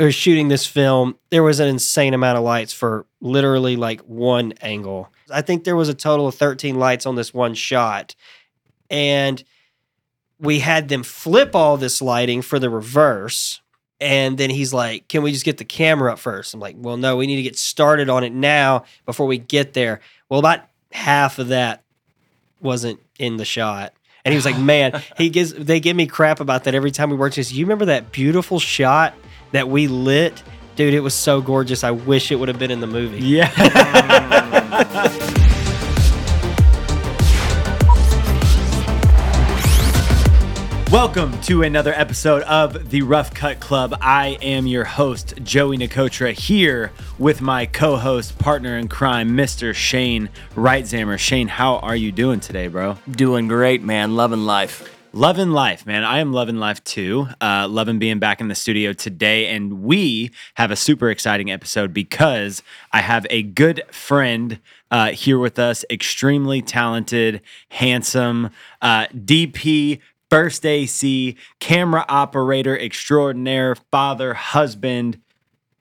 or shooting this film, there was an insane amount of lights for literally like one angle. I think there was a total of 13 lights on this one shot. And we had them flip all this lighting for the reverse. And then he's like, Can we just get the camera up first? I'm like, Well, no, we need to get started on it now before we get there. Well, about half of that wasn't in the shot. And he was like, Man, he gives they give me crap about that every time we work. Just you remember that beautiful shot that we lit? Dude, it was so gorgeous. I wish it would have been in the movie. Yeah. Welcome to another episode of the Rough Cut Club. I am your host, Joey Nicotra, here with my co host, partner in crime, Mr. Shane Reitzammer. Shane, how are you doing today, bro? Doing great, man. Loving life. Loving life, man. I am loving life too. Uh, loving being back in the studio today. And we have a super exciting episode because I have a good friend uh, here with us, extremely talented, handsome, uh, DP, first AC, camera operator extraordinaire, father, husband.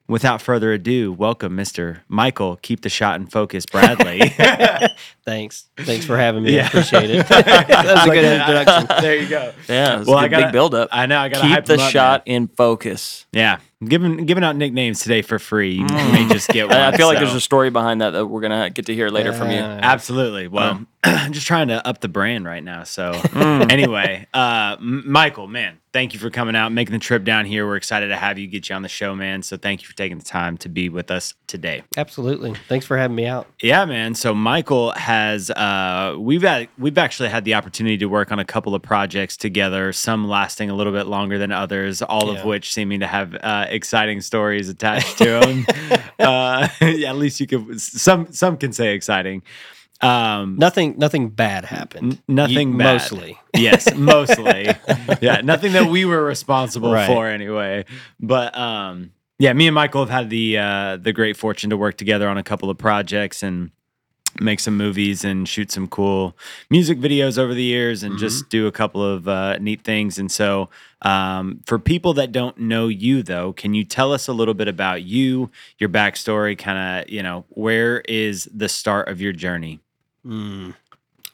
Without further ado, welcome, Mr. Michael. Keep the shot in focus, Bradley. Thanks. Thanks for having me. Yeah. I appreciate it. that was a good introduction. there you go. Yeah, it's Well, a I good gotta- big buildup. I know. I got to Keep the shot in focus. Yeah, giving giving out nicknames today for free. You may just get one. I I feel like there's a story behind that that we're gonna get to hear later from you. Absolutely. Well, I'm just trying to up the brand right now. So anyway, uh, Michael, man, thank you for coming out, making the trip down here. We're excited to have you, get you on the show, man. So thank you for taking the time to be with us today. Absolutely. Thanks for having me out. Yeah, man. So Michael has uh we've had we've actually had the opportunity to work on a couple of projects together, some lasting a little bit longer than others, all Yeah. of which seeming to have uh exciting stories attached to them. uh yeah, at least you could some some can say exciting. Um Nothing nothing bad happened. N- nothing You- bad. Mostly. yes, mostly. yeah, nothing that we were responsible Right. for anyway. But um yeah, me and Michael have had the uh the great fortune to work together on a couple of projects and make some movies and shoot some cool music videos over the years and just do a couple of uh, neat things. And so, um, for people that don't know you, though, can you tell us a little bit about you, your backstory, kind of, you know, where is the start of your journey? Mm.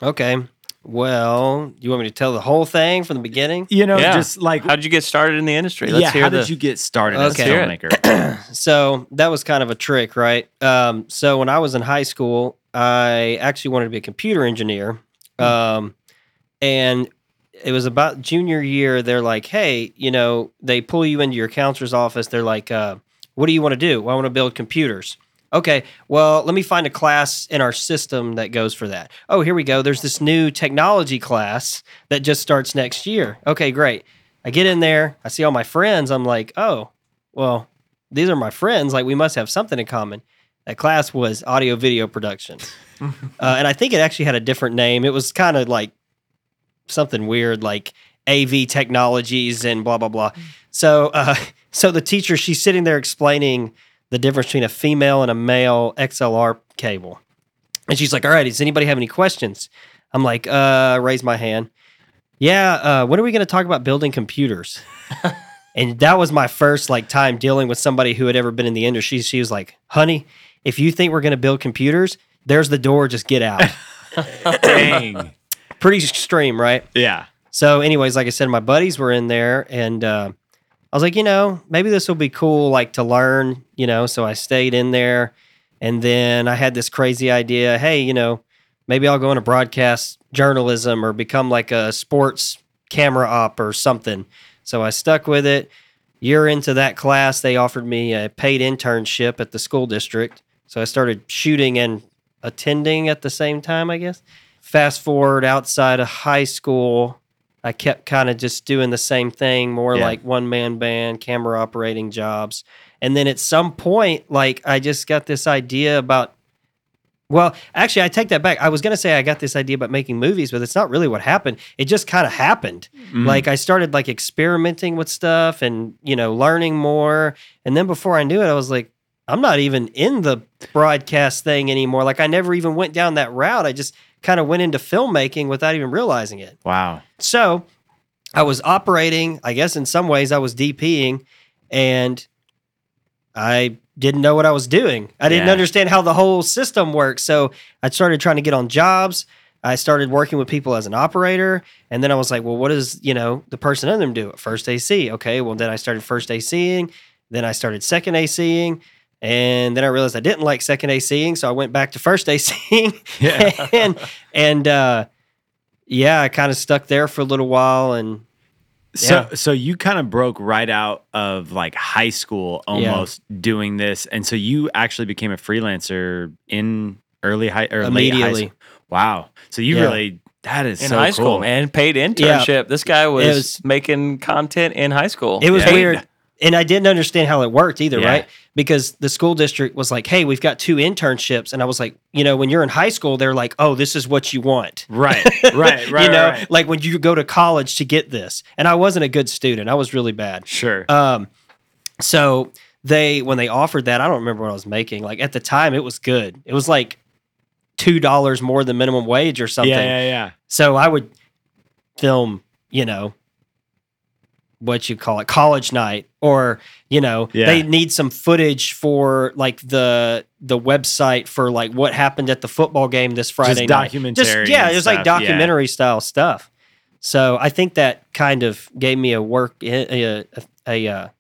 Okay. Well, you want me to tell the whole thing from the beginning? You know, Yeah. just like How did you get started in the industry? Let's yeah, hear how the, did you get started as a Okay. Hear it. filmmaker? So that was kind of a trick, right? Um, so when I was in high school, I actually wanted to be a computer engineer. Um, and it was about junior year. They're like, hey, you know, they pull you into your counselor's office. They're like, uh, what do you want to do? Well, I want to build computers. Okay, well, let me find a class in our system that goes for that. Oh, here we go. There's this new technology class that just starts next year. Okay, great. I get in there, I see all my friends. I'm like, oh, well, these are my friends. Like, we must have something in common. That class was audio video production. uh, and I think it actually had a different name. It was kind of like something weird, like AV technologies and blah, blah, blah. So, uh, so the teacher, she's sitting there explaining the difference between a female and a male XLR cable. And she's like, all right, does anybody have any questions? I'm like, uh, raise my hand. Yeah, uh, when are we going to talk about building computers? and that was my first like time dealing with somebody who had ever been in the industry. She was like, honey, if you think we're going to build computers, there's the door, just get out. Dang. Pretty extreme, right? Yeah. So, anyways, like I said, my buddies were in there, and uh, I was like, you know, maybe this will be cool, like to learn, you know. So I stayed in there, and then I had this crazy idea. Hey, you know, maybe I'll go into broadcast journalism or become like a sports camera op or something. So I stuck with it. Year into that class, they offered me a paid internship at the school district. So I started shooting and attending at the same time, I guess. Fast forward outside of high school, I kept kind of just doing the same thing, more Yeah. like one man band, camera operating jobs. And then at some point, like I just got this idea about, well, actually, I take that back. I was going to say I got this idea about making movies, but it's not really what happened. It just kind of happened. Mhm. Like I started like experimenting with stuff and, you know, learning more. And then before I knew it, I was like, I'm not even in the broadcast thing anymore. Like I never even went down that route. I just kind of went into filmmaking without even realizing it. wow. So I was operating, I guess in some ways I was DPing and I didn't know what I was doing. I didn't Yeah. understand how the whole system works. So I started trying to get on jobs. I started working with people as an operator, and then I was like, "Well, what does you know the person under them do?" First AC, okay. Well, then I started first ACing, then I started second ACing, and then I realized I didn't like second ACing, so I went back to first ACing, Yeah. and and uh, yeah, I kind of stuck there for a little while, and So Yeah. so you kind of broke right out of like high school almost doing this, and so you actually became a freelancer in early high or late high school. Wow. So you Yeah. really that is in so high cool. school, man. Paid internship. This guy was, was- making content in high school. It was Yeah. weird. And I didn't understand how it worked either, Yeah. right? Because the school district was like, hey, we've got two internships. And I was like, you know, when you're in high school, they're like, oh, this is what you want. Right, right, right. you know, right. like when you go to college to get this. And I wasn't a good student. I was really bad. Sure. Um, so they, when they offered that, I don't remember what I was making. Like at the time, it was good. It was like $2 more than minimum wage or something. yeah, yeah, yeah. So I would film, you know, what you call it, college night, or you know, Yeah. they need some footage for like the the website for like what happened at the football game this Friday night. documentary yeah, it was stuff, like yeah. documentary style stuff. So I think that kind of gave me a work a a, a,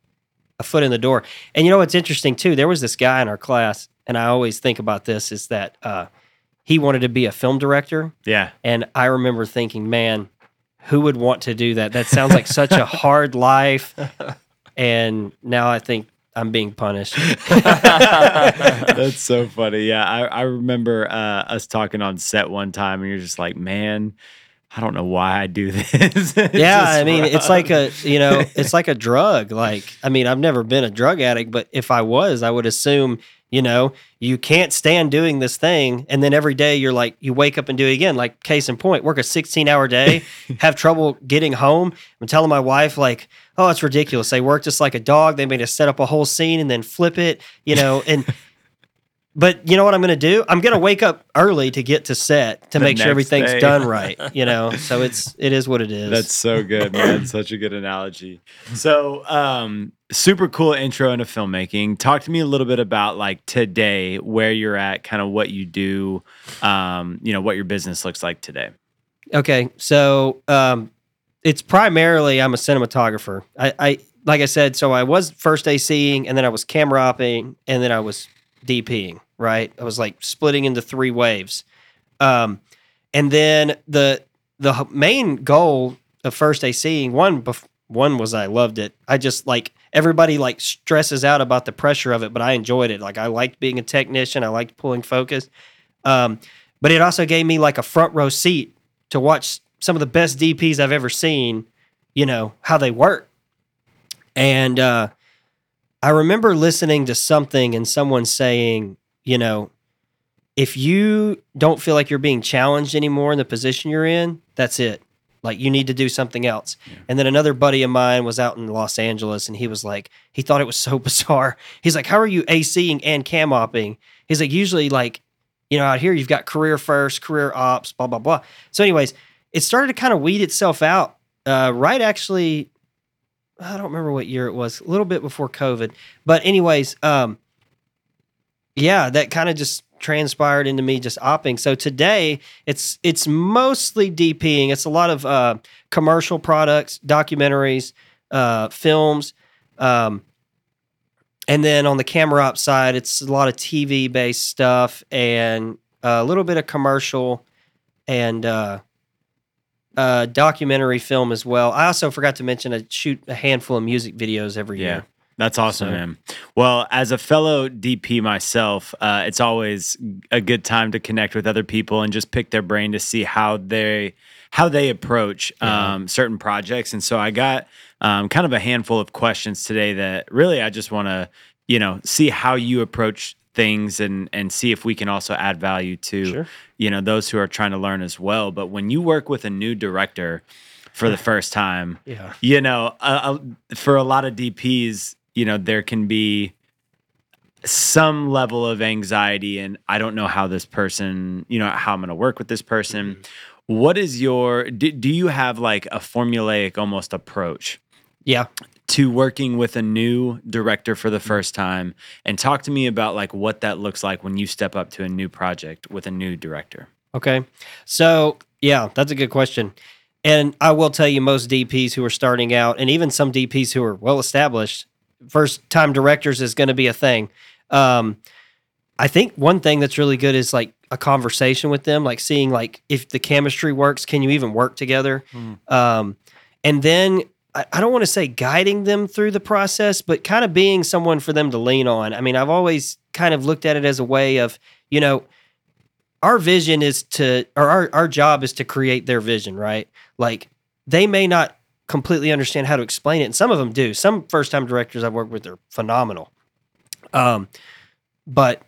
a foot in the door. And you know what's interesting too? There was this guy in our class, and I always think about this is that uh, he wanted to be a film director. Yeah. And I remember thinking, man, who would want to do that? That sounds like such a hard life. And now I think I'm being punished. That's so funny. Yeah, I, I remember uh, us talking on set one time, and you're just like, man, I don't know why I do this. Yeah, I mean, it's like a, you know, it's like a drug. Like, I mean, I've never been a drug addict, but if I was, I would assume, you know, you can't stand doing this thing. And then every day you're like, you wake up and do it again. Like, case in point, work a 16 hour day, have trouble getting home. I'm telling my wife, like, oh, it's ridiculous. They work just like a dog. They made us set up a whole scene and then flip it, you know, and, but you know what I'm going to do? I'm going to wake up early to get to set to The make sure everything's day. done right, you know? So it's, it is what it is. That's so good, man. Such a good analogy. So, um, super cool intro into filmmaking. Talk to me a little bit about like today, where you're at, kind of what you do, um, you know, what your business looks like today. Okay, so um, it's primarily I'm a cinematographer. I, I like I said, so I was first ACing, and then I was camera opping, and then I was DPing. Right, I was like splitting into three waves, um, and then the the main goal of first ACing one bef- one was I loved it. I just like everybody like stresses out about the pressure of it, but I enjoyed it. Like I liked being a technician. I liked pulling focus. Um, but it also gave me like a front row seat to watch some of the best DPs I've ever seen, you know, how they work. And uh, I remember listening to something and someone saying, you know, if you don't feel like you're being challenged anymore in the position you're in, that's it. Like you need to do something else. And then another buddy of mine was out in Los Angeles and he was like, he thought it was so bizarre. He's like, How are you ACing and cam opping? He's like, usually like, you know, out here you've got career first, career ops, blah, blah, blah. So, anyways, it started to kind of weed itself out. Uh, right actually, I don't remember what year it was, a little bit before COVID. But anyways, um, yeah, that kind of just transpired into me just opping. So today it's it's mostly DPing. It's a lot of uh, commercial products, documentaries, uh, films, um, and then on the camera op side, it's a lot of TV based stuff and a little bit of commercial and uh, uh, documentary film as well. I also forgot to mention I shoot a handful of music videos every Yeah. year. That's awesome, So- man. Well, as a fellow DP myself, uh, it's always a good time to connect with other people and just pick their brain to see how they how they approach um, certain projects. And so I got um, kind of a handful of questions today that really I just want to you know see how you approach things and and see if we can also add value to Sure. you know those who are trying to learn as well. But when you work with a new director for the first time, Yeah. you know, uh, uh, for a lot of DPs, you know, there can be some level of anxiety and I don't know how this person, you know, how I'm going to work with this person. Mm-hmm. What is your do, do you have like a formulaic almost approach Yeah. to working with a new director for the first time and talk to me about like what that looks like when you step up to a new project with a new director. Okay. So, yeah, that's a good question. And I will tell you, most DPs who are starting out, and even some DPs who are well established, first time directors is going to be a thing. Um, I think one thing that's really good is like a conversation with them, like seeing like if the chemistry works, can you even work together? Um, and then I, I don't want to say guiding them through the process, but kind of being someone for them to lean on. I mean, I've always kind of looked at it as a way of, you know, our vision is to, or our, our job is to create their vision, right? Like they may not completely understand how to explain it. And some of them do. Some first time directors I've worked with are phenomenal. Um, but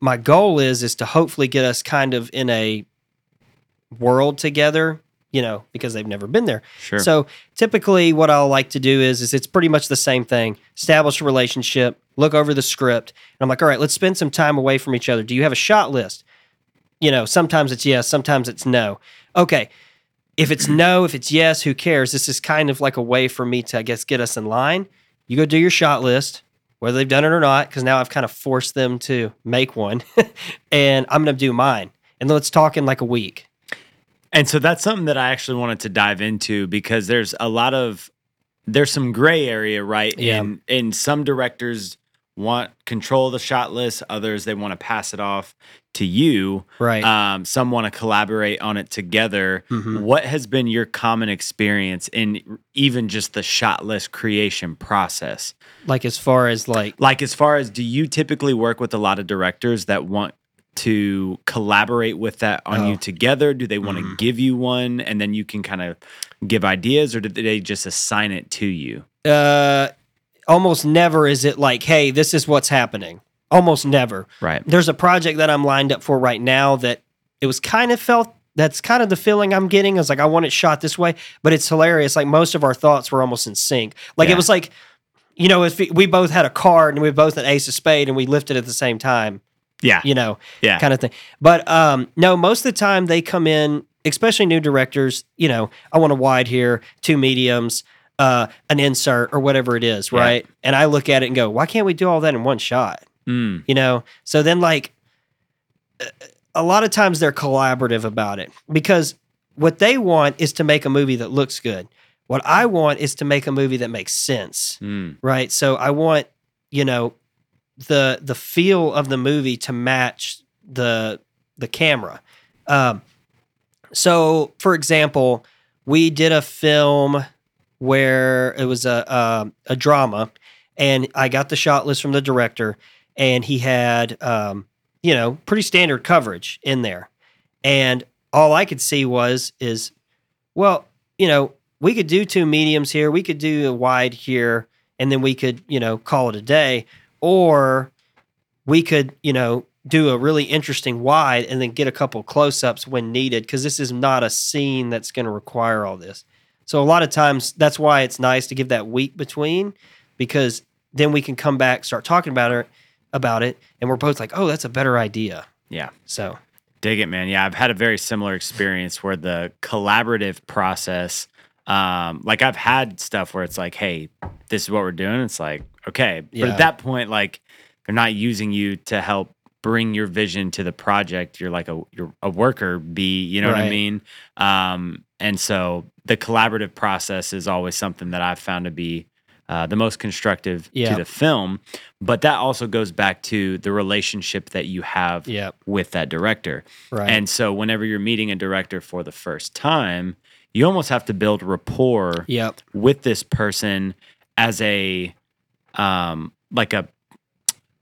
my goal is is to hopefully get us kind of in a world together, you know, because they've never been there. Sure. So typically what I'll like to do is is it's pretty much the same thing. Establish a relationship, look over the script, and I'm like, all right, let's spend some time away from each other. Do you have a shot list? You know, sometimes it's yes, sometimes it's no. Okay. If it's no, if it's yes, who cares? This is kind of like a way for me to, I guess, get us in line. You go do your shot list, whether they've done it or not, because now I've kind of forced them to make one, and I'm going to do mine. And let's talk in like a week. And so that's something that I actually wanted to dive into because there's a lot of there's some gray area, right? Yeah. And and some directors want control of the shot list, others they want to pass it off to you. Right. Um, some want to collaborate on it together. Mhm. What has been your common experience in even just the shot list creation process? like as far as like, Like as far as do you typically work with a lot of directors that want to collaborate with that on Oh. you together? Do they want to Mm. give you one and then you can kind of give ideas or do they just assign it to you? uh, almost never is it like, hey, this is what's happening. Almost never. Right. There's a project that I'm lined up for right now that it was kind of felt that's kind of the feeling I'm getting. I was like, I want it shot this way, but it's hilarious. Like most of our thoughts were almost in sync. Like Yeah. it was like, you know, if we both had a card and we both had ace of spade and we lifted at the same time, Yeah. you know, Yeah. kind of thing. But um, no, most of the time they come in, especially new directors. You know, I want a wide here, two mediums, uh, an insert, or whatever it is, Yeah. right? And I look at it and go, why can't we do all that in one shot? Mm, You know. So then, like, a lot of times they're collaborative about it because what they want is to make a movie that looks good. What I want is to make a movie that makes sense mm, right so i want you know the the feel of the movie to match the the camera um so for example we did a film where it was a a, a drama and i got the shot list from the director and he had um you know pretty standard coverage in there. And all i could see was is well you know we could do two mediums here we could do a wide here and then we could you know call it a day or we could you know do a really interesting wide and then get a couple close-ups when needed because this is not a scene that's going to require all this so a lot of times that's why it's nice to give that week between because then we can come back start talking about it about it and we're both like oh that's a better idea yeah. so Dig it, man. Yeah, I've had a very similar experience where the collaborative process, um, like I've had stuff where it's like, hey, this is what we're doing. It's like, okay. But Yeah. at that point, like they're not using you to help bring your vision to the project. You're like a you're a worker bee, you know what I mean? Um, and so the collaborative process is always something that I've found to be uh, the most constructive Yeah. to the film. But that also goes back to the relationship that you have yeah with that director. right And so whenever you're meeting a director for the first time, you almost have to build rapport yep with this person as a um like a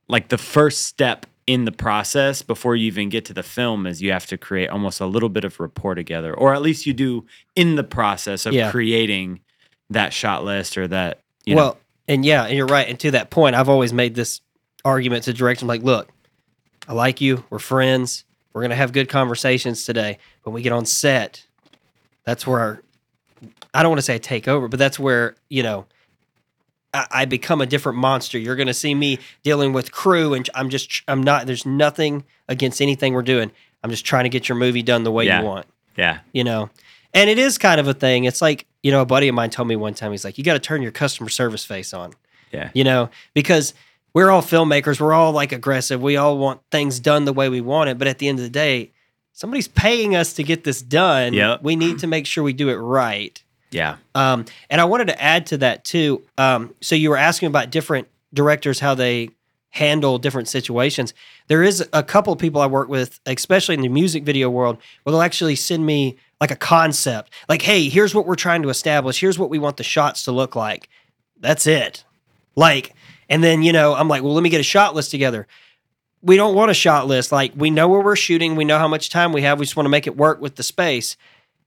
like the first step in the process before you even get to the film is you have to create almost a little bit of rapport together or at least you do in the process of Yeah. creating that shot list or that you well, know and yeah, and you're right. And to that point, I've always made this argument to directors like, look, I like you. We're friends. We're gonna have good conversations today. When we get on set, that's where our, I don't want to say take over, but that's where you know I, become a different monster. You're gonna see me dealing with crew, and I'm just I'm not. There's nothing against anything we're doing. I'm just trying to get your movie done the way Yeah. you want yeah you know And it is kind of a thing. It's like, you know, a buddy of mine told me one time, he's like, you got to turn your customer service face on, Yeah. you know, because we're all filmmakers. We're all like aggressive. We all want things done the way we want it. But at the end of the day, somebody's paying us to get this done. Yep. We need to make sure we do it right. Yeah. Um, and I wanted to add to that too. Um, so you were asking about different directors, how they handle different situations. There is a couple of people I work with, especially in the music video world, where they'll actually send me like a concept, like, "Hey, here's what we're trying to establish. Here's what we want the shots to look like." That's it. Like, and then you know, I'm like, "Well, let me get a shot list together." We don't want a shot list. Like, we know where we're shooting. We know how much time we have. We just want to make it work with the space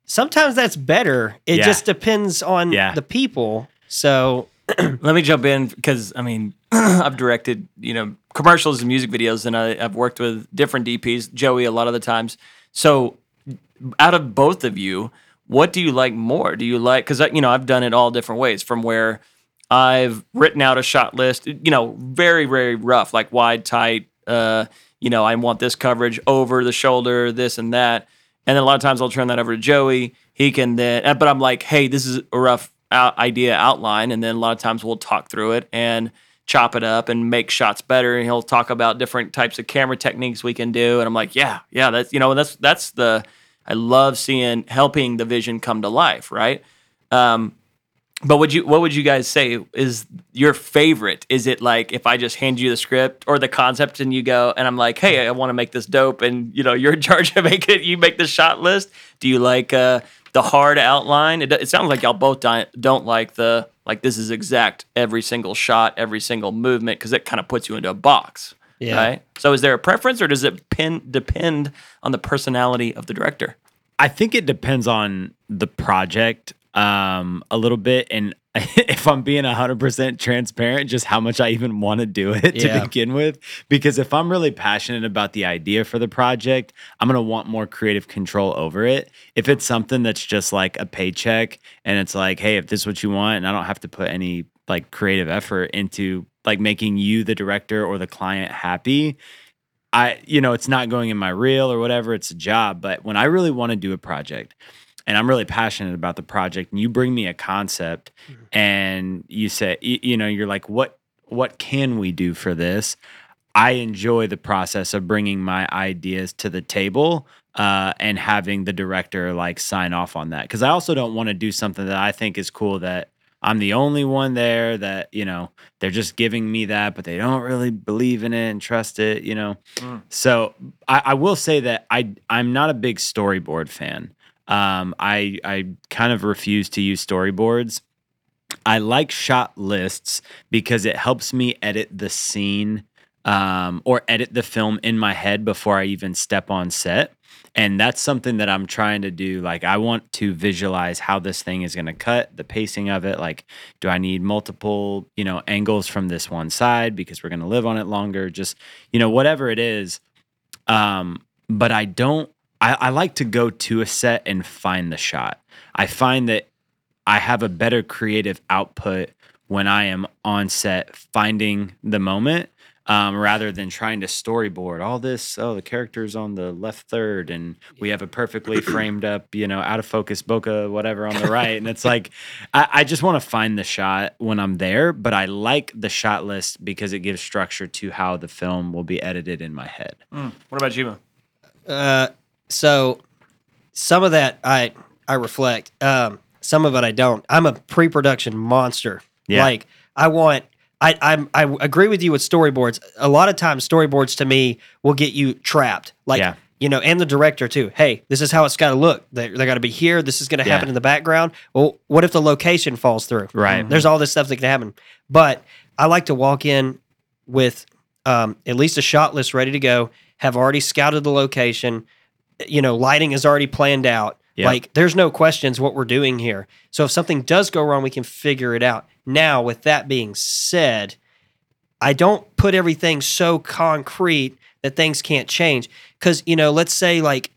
sometimes that's better. It Yeah. just depends on Yeah. the people. So Let me jump in because I mean I've directed you know commercials and music videos, and I, I've worked with different DPs, Joey, a lot of the times. So out of both of you, what do you like more? Do you like because you know I've done it all different ways from where I've written out a shot list, you know, very very rough, like wide, tight. Uh, you know, I want this coverage over the shoulder, this and that. And then a lot of times I'll turn that over to Joey. He can then, but I'm like, hey, this is a rough out idea outline. And then a lot of times we'll talk through it and chop it up and make shots better. And he'll talk about different types of camera techniques we can do. And I'm like, yeah, yeah, that's, you know, that's, that's the, I love seeing, helping the vision come to life, right? Um, but would you what would you guys say is your favorite? Is it like if I just hand you the script or the concept and you go and I'm like, hey, I want to make this dope, and you know you're in charge of making it. You make the shot list. Do you like uh, the hard outline? It, it sounds like y'all both di- don't like the like this is exact every single shot, every single movement because it kind of puts you into a box. Yeah. Right. So is there a preference or does it pin, depend on the personality of the director? I think it depends on the project um, a little bit. And if I'm being 100% transparent, just how much I even want to do it to Yeah. begin with. Because if I'm really passionate about the idea for the project, I'm going to want more creative control over it. If it's something that's just like a paycheck and it's like, hey, if this is what you want, and I don't have to put any like creative effort into like making you, the director, or the client happy, I, you know, it's not going in my reel or whatever, it's a job. But when I really want to do a project and I'm really passionate about the project and you bring me a concept and you say, you, you know, you're like, what, what can we do for this? I enjoy the process of bringing my ideas to the table uh, and having the director like sign off on that. Cause I also don't want to do something that I think is cool that I'm the only one there that, you know, they're just giving me that, but they don't really believe in it and trust it, you know. Mm. So I, I will say that I I'm not a big storyboard fan. Um, I I kind of refuse to use storyboards. I like shot lists because it helps me edit the scene um, or edit the film in my head before I even step on set. And that's something that I'm trying to do. Like, I want to visualize how this thing is going to cut, the pacing of it. Like, do I need multiple, you know, angles from this one side because we're going to live on it longer? Just, you know, whatever it is. Um, but I don't, I, I like to go to a set and find the shot. I find that I have a better creative output when I am on set finding the moment um, rather than trying to storyboard all this. Oh, the character's on the left third, and we have a perfectly framed up, you know, out of focus bokeh, whatever on the right. And it's like, I, I just want to find the shot when I'm there, but I like the shot list because it gives structure to how the film will be edited in my head. What about you? Uh, so some of that I I reflect. Um, some of it I don't. I'm a pre-production monster. Yeah. Like I want. I I'm, I agree with you with storyboards. A lot of times, storyboards to me will get you trapped. Like Yeah. you know, and the director too. Hey, this is how it's got to look. They they got to be here. This is going to Yeah. happen in the background. Well, what if the location falls through? Right. There's all this stuff that can happen. But I like to walk in with um, at least a shot list ready to go. Have already scouted the location. You know, lighting is already planned out. Yeah. Like there's no questions what we're doing here. So if something does go wrong, we can figure it out. Now, with that being said, I don't put everything so concrete that things can't change. Because, you know, let's say, like,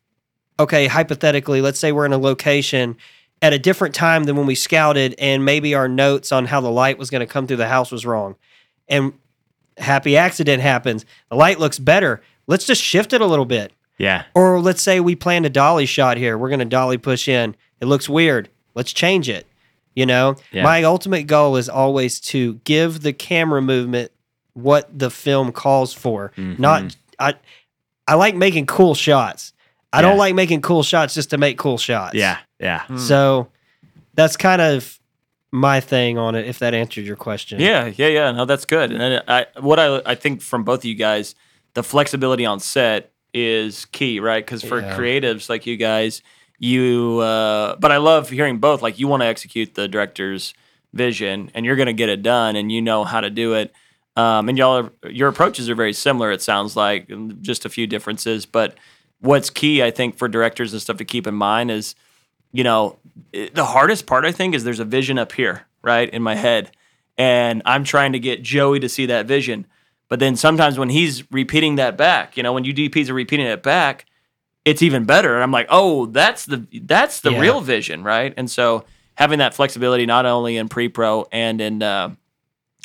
okay, hypothetically, let's say we're in a location at a different time than when we scouted, and maybe our notes on how the light was going to come through the house was wrong. And happy accident happens. The light looks better. Let's just shift it a little bit. Yeah. Or let's say we planned a dolly shot here. We're going to dolly push in. It looks weird. Let's change it. You know, Yeah. my ultimate goal is always to give the camera movement what the film calls for. Mhm. Not I I like making cool shots. I Yeah. don't like making cool shots just to make cool shots. Yeah, yeah. Hmm. So that's kind of my thing on it if that answered your question. Yeah, yeah, yeah. No, that's good. And I, what I, I think from both of you guys, the flexibility on set is key, right? Because for Yeah. creatives like you guys, you. Uh, but I love hearing both. Like you want to execute the director's vision, and you're going to get it done, and you know how to do it. Um, and y'all, are, your approaches are very similar. It sounds like just a few differences, but what's key, I think, for directors and stuff to keep in mind is you know, it- the hardest part I think is there's a vision up here, right, in my head. And I'm trying to get Joey to see that vision. But then sometimes when he's repeating that back, you know, when you DPs are repeating it back, it's even better. And I'm like, oh, that's the that's the Yeah. real vision, right? And so having that flexibility not only in pre-pro and in uh,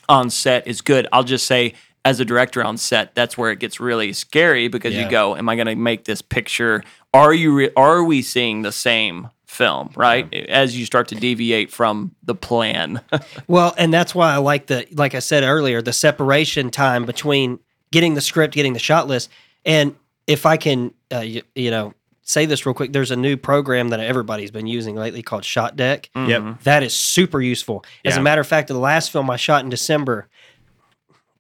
on set is good. I'll just say as a director on set, that's where it gets really scary because Yeah. you go, am I going to make this picture? Are you re- are we seeing the same film, right? As you start to deviate from the plan. Well, and that's why I like the like I said earlier, the separation time between getting the script, getting the shot list, and if I can, uh, you, you know, say this real quick, there's a new program that everybody's been using lately called Shot Deck. Yep. That is super useful. As Yeah. a matter of fact, the last film I shot in December,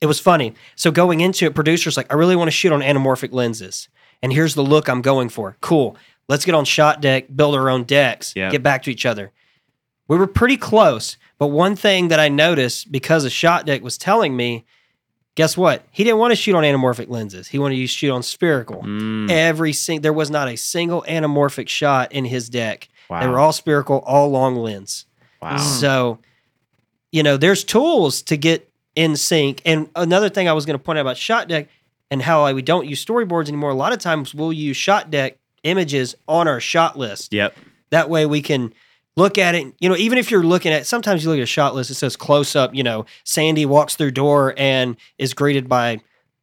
it was funny. So going into it, producers like, I really want to shoot on anamorphic lenses, and here's the look I'm going for. Cool. Let's get on Shot Deck, build our own decks, Yeah. get back to each other. We were pretty close, but one thing that I noticed because a Shot Deck was telling me, guess what? He didn't want to shoot on anamorphic lenses. He wanted to shoot on spherical. Mm, Every sing- there was not a single anamorphic shot in his deck. wow. They were all spherical, all long lens. wow. So, you know, there's tools to get in sync. And another thing I was going to point out about Shot Deck and how I, we don't use storyboards anymore. A lot of times we'll use Shot Deck images on our shot list. Yep. That way we can look at it. You know, even if you're looking at, sometimes you look at a shot list, it says close up, you know, Sandy walks through door and is greeted by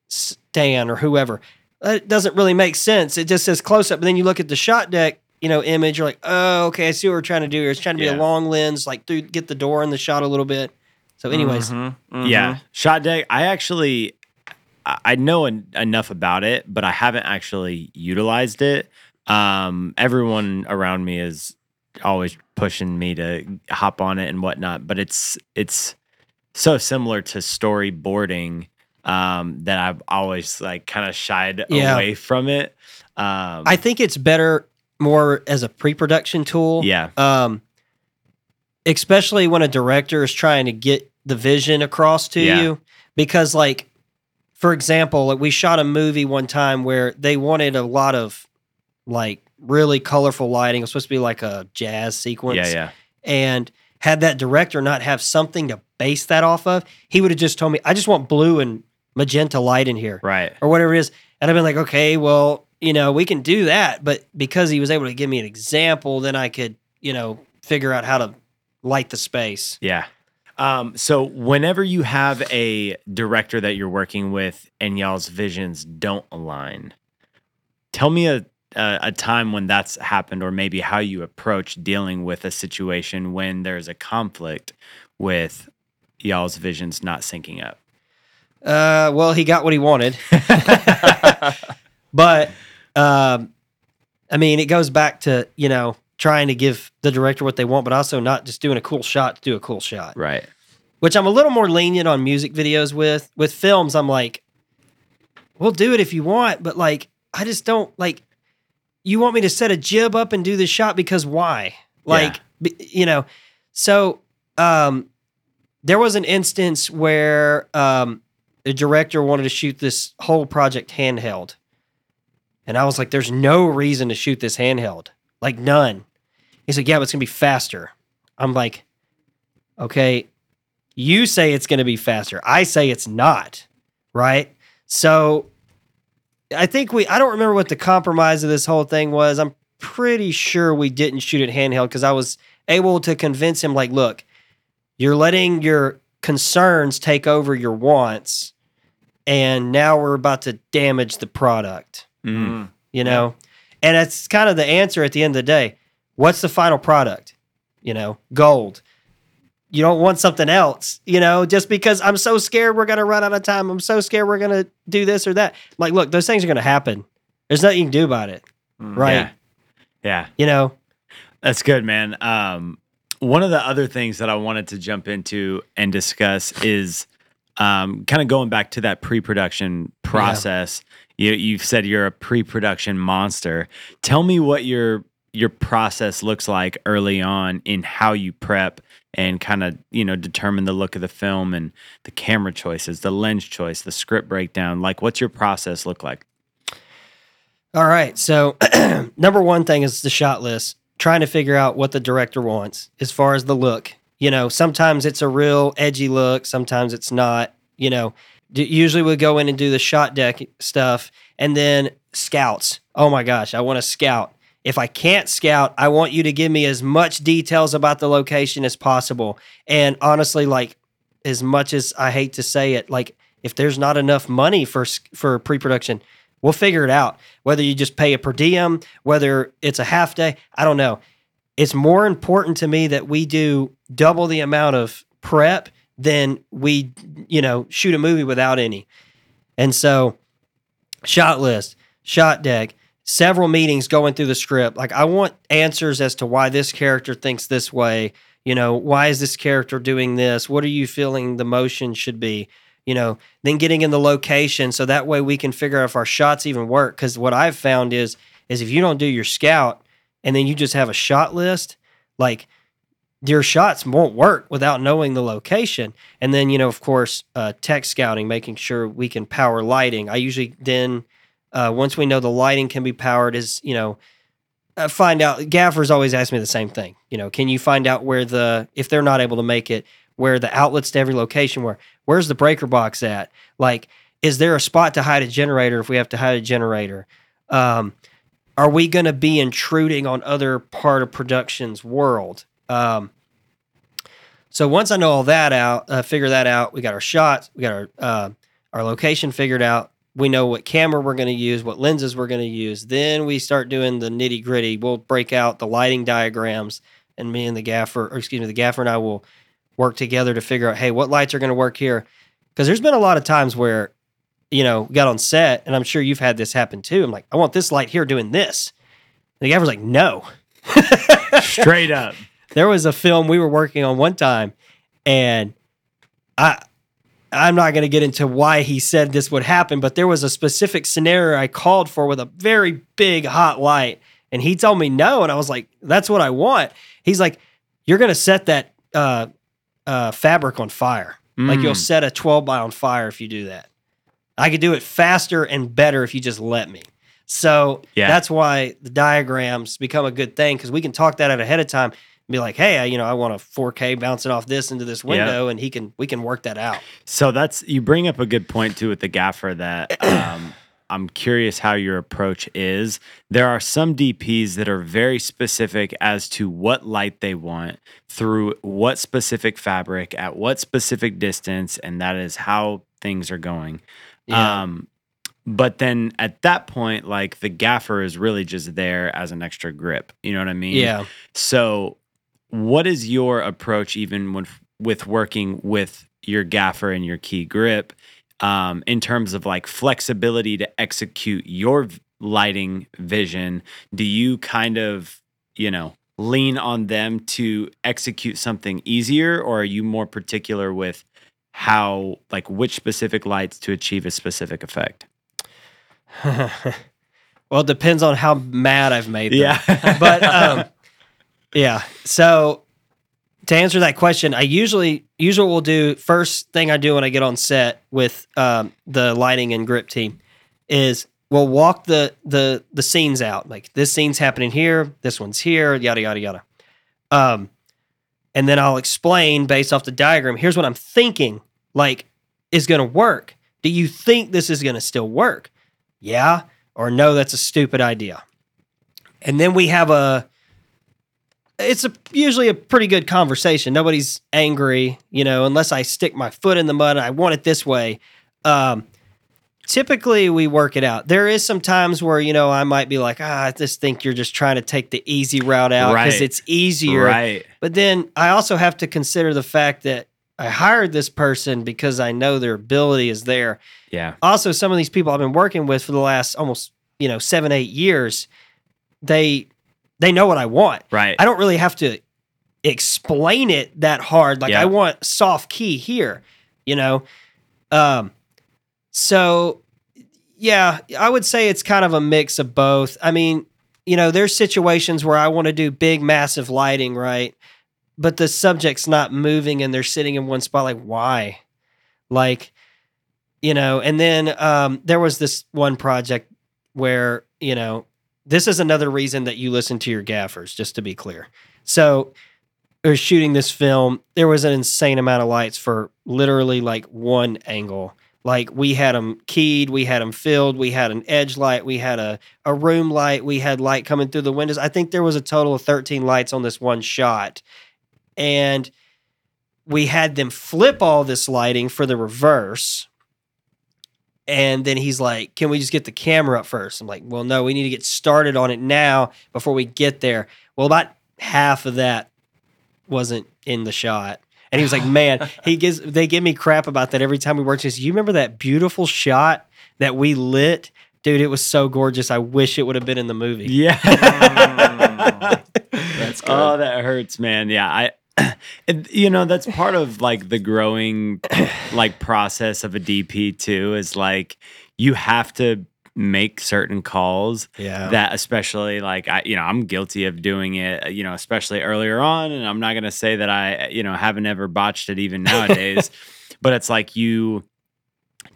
Stan or whoever. That doesn't really make sense. It just says close up. But then you look at the shot deck, you know, image, you're like, oh, okay, I see what we're trying to do here. It's trying to be Yeah. a long lens, like through, get the door in the shot a little bit. So, anyways, Mm-hmm. Yeah, shot deck. I actually, I I know en- enough about it, but I haven't actually utilized it. Um, everyone around me is always pushing me to hop on it and whatnot, but it's it's so similar to storyboarding um, that I've always like kind of shied Yeah. away from it. Um, I think it's better more as a pre production tool. yeah, um, especially when a director is trying to get the vision across to Yeah. you because like for example like we shot a movie one time where they wanted a lot of like really colorful lighting it was supposed to be like a jazz sequence yeah, yeah. and had that director not have something to base that off of he would have just told me i just want blue and magenta light in here Right. or whatever it is. And I've been like, okay, well, you know, we can do that. But because he was able to give me an example, then I could, you know, figure out how to light the space. Yeah. Um, so whenever you have a director that you're working with and y'all's visions don't align, tell me a, a a time when that's happened, or maybe how you approach dealing with a situation when there's a conflict with y'all's visions not syncing up. Uh, well, he got what he wanted. but, um, I mean, it goes back to, you know, trying to give the director what they want, but also not just doing a cool shot to do a cool shot. Right. which I'm a little more lenient on music videos with. With films, I'm like, we'll do it if you want, but like, I just don't like. You want me to set a jib up and do this shot because why? Like, b you know. So, um, there was an instance where um, the director wanted to shoot this whole project handheld, and I was like, "There's no reason to shoot this handheld, like none." He's like, "Yeah, but it's gonna be faster." I'm like, "Okay, you say it's going to be faster. I say it's not, right? So I think we, I don't remember what the compromise of this whole thing was. I'm pretty sure we didn't shoot it handheld because I was able to convince him, like, look, you're letting your concerns take over your wants. And now we're about to damage the product Mm. you know and it's kind of the answer at the end of the day what's the final product? You know, gold. You don't want something else, you know, just because I'm so scared we're going to run out of time. I'm so scared we're going to do this or that. Like, look, those things are going to happen. There's nothing you can do about it. Right. Yeah. Yeah. You know, That's good, man. Um, one of the other things that I wanted to jump into and discuss is um, kind of going back to that pre-production process. You, you've said you're a pre-production monster. Tell me what your your process looks like early on in how you prep and kind of you know determine the look of the film and the camera choices, the lens choice, the script breakdown. Like, what's your process look like? All right. So, number one thing is the shot list, trying to figure out what the director wants as far as the look. You know, sometimes it's a real edgy look, sometimes it's not. You know, usually we go in and do the shot deck stuff and then scouts. Oh my gosh, I want to scout. If I can't scout, I want you to give me as much details about the location as possible. And honestly, like, as much as I hate to say it, like, if there's not enough money for for pre-production, we'll figure it out. Whether you just pay a per diem, whether it's a half day, I don't know. It's more important to me that we do double the amount of prep than we, you know, shoot a movie without any. And so, shot list, shot deck, several meetings going through the script. Like, I want answers as to why this character thinks this way. You know, why is this character doing this? What are you feeling the motion should be? You know, then getting in the location so that way we can figure out if our shots even work. Because what I've found is, is if you don't do your scout and then you just have a shot list, like your shots won't work without knowing the location. And then, you know, of course, uh, tech scouting, making sure we can power lighting. I usually then, uh, once we know the lighting can be powered, is, you know, uh, find out. Gaffers always ask me the same thing. You know, can you find out where the, if they're not able to make it, where the outlets to every location were, where's the breaker box at? Like, is there a spot to hide a generator if we have to hide a generator? Um, are we going to be intruding on other part of production's world? Um, so once I know all that out, uh, figure that out, we got our shots, we got our uh, our location figured out. We know what camera we're going to use, what lenses we're going to use. Then we start doing the nitty gritty. We'll break out the lighting diagrams, and me and the gaffer, or excuse me, the gaffer and I will work together to figure out, hey, what lights are going to work here? Because there's been a lot of times where, you know, we got on set, and I'm sure you've had this happen too. I'm like, I want this light here doing this. And the gaffer's like, no. Straight up. there was a film we were working on one time and i i'm not going to get into why he said this would happen but there was a specific scenario i called for with a very big hot light. And he told me no and i was like that's what i want. He's like you're going to set that uh, uh, fabric on fire. Like you'll Mm. set a 12 by on fire if you do that. I could do it faster and better if you just let me. So Yeah. that's why the diagrams become a good thing because we can talk that out ahead of time be like, hey, I, you know, I want a 4K bouncing off this into this window, and he can we can work that out. So that's you bring up a good point too with the gaffer that um, I'm curious how your approach is. There are some DPs that are very specific as to what light they want through what specific fabric at what specific distance, and that is how things are going. Yeah. Um, but then at that point, like the gaffer is really just there as an extra grip. You know what I mean? Yeah. So, what is your approach, even when with working with your gaffer and your key grip, um, in terms of like flexibility to execute your lighting vision? Do you kind of, you know, lean on them to execute something easier, or are you more particular with how, like, which specific lights to achieve a specific effect? well, it depends on how mad I've made them. Yeah, but um, yeah. So to answer that question, I usually usually will do first thing I do when I get on set with um, the lighting and grip team is we'll walk the the the scenes out. Like this scene's happening here, this one's here, yada yada yada. Um, and then I'll explain based off the diagram. Here's what I'm thinking. Like is going to work. Do you think this is going to still work? Yeah or no, that's a stupid idea. And then we have a it's a usually a pretty good conversation. Nobody's angry, you know, unless I stick my foot in the mud and I want it this way. Um, typically we work it out. There is some times where you know I might be like, ah, I just think you're just trying to take the easy route out because Right. it's easier. Right. But then I also have to consider the fact that I hired this person because I know their ability is there. Yeah. Also, some of these people I've been working with for the last almost you know seven eight years, they they know what I want. Right. I don't really have to explain it that hard. Like Yeah. I want soft key here, you know. Um, so yeah, I would say it's kind of a mix of both. I mean, you know, there's situations where I want to do big, massive lighting, right? But the subject's not moving and they're sitting in one spot. Like, why? Like, you know, and then um, there was this one project where, you know, this is another reason that you listen to your gaffers, just to be clear. So, were shooting this film. There was an insane amount of lights for literally like one angle. Like we had them keyed, we had them filled, we had an edge light, we had a, a room light, we had light coming through the windows. I think there was a total of 13 lights on this one shot. And we had them flip all this lighting for the reverse. And then he's like, Can we just get the camera up first? I'm like, Well, no, we need to get started on it now before we get there. Well, about half of that wasn't in the shot. And he was like, Man, he gives they give me crap about that every time we work. Just you remember that beautiful shot that we lit? Dude, it was so gorgeous. I wish it would have been in the movie. Yeah. That's good. Oh, that hurts, man. Yeah, I you know, that's part of like the growing like process of a DP too is like you have to make certain calls Yeah. that especially like I you know, I'm guilty of doing it, uh, you know, especially earlier on and I'm not going to say that I uh, you know, haven't ever botched it even nowadays, but it's like you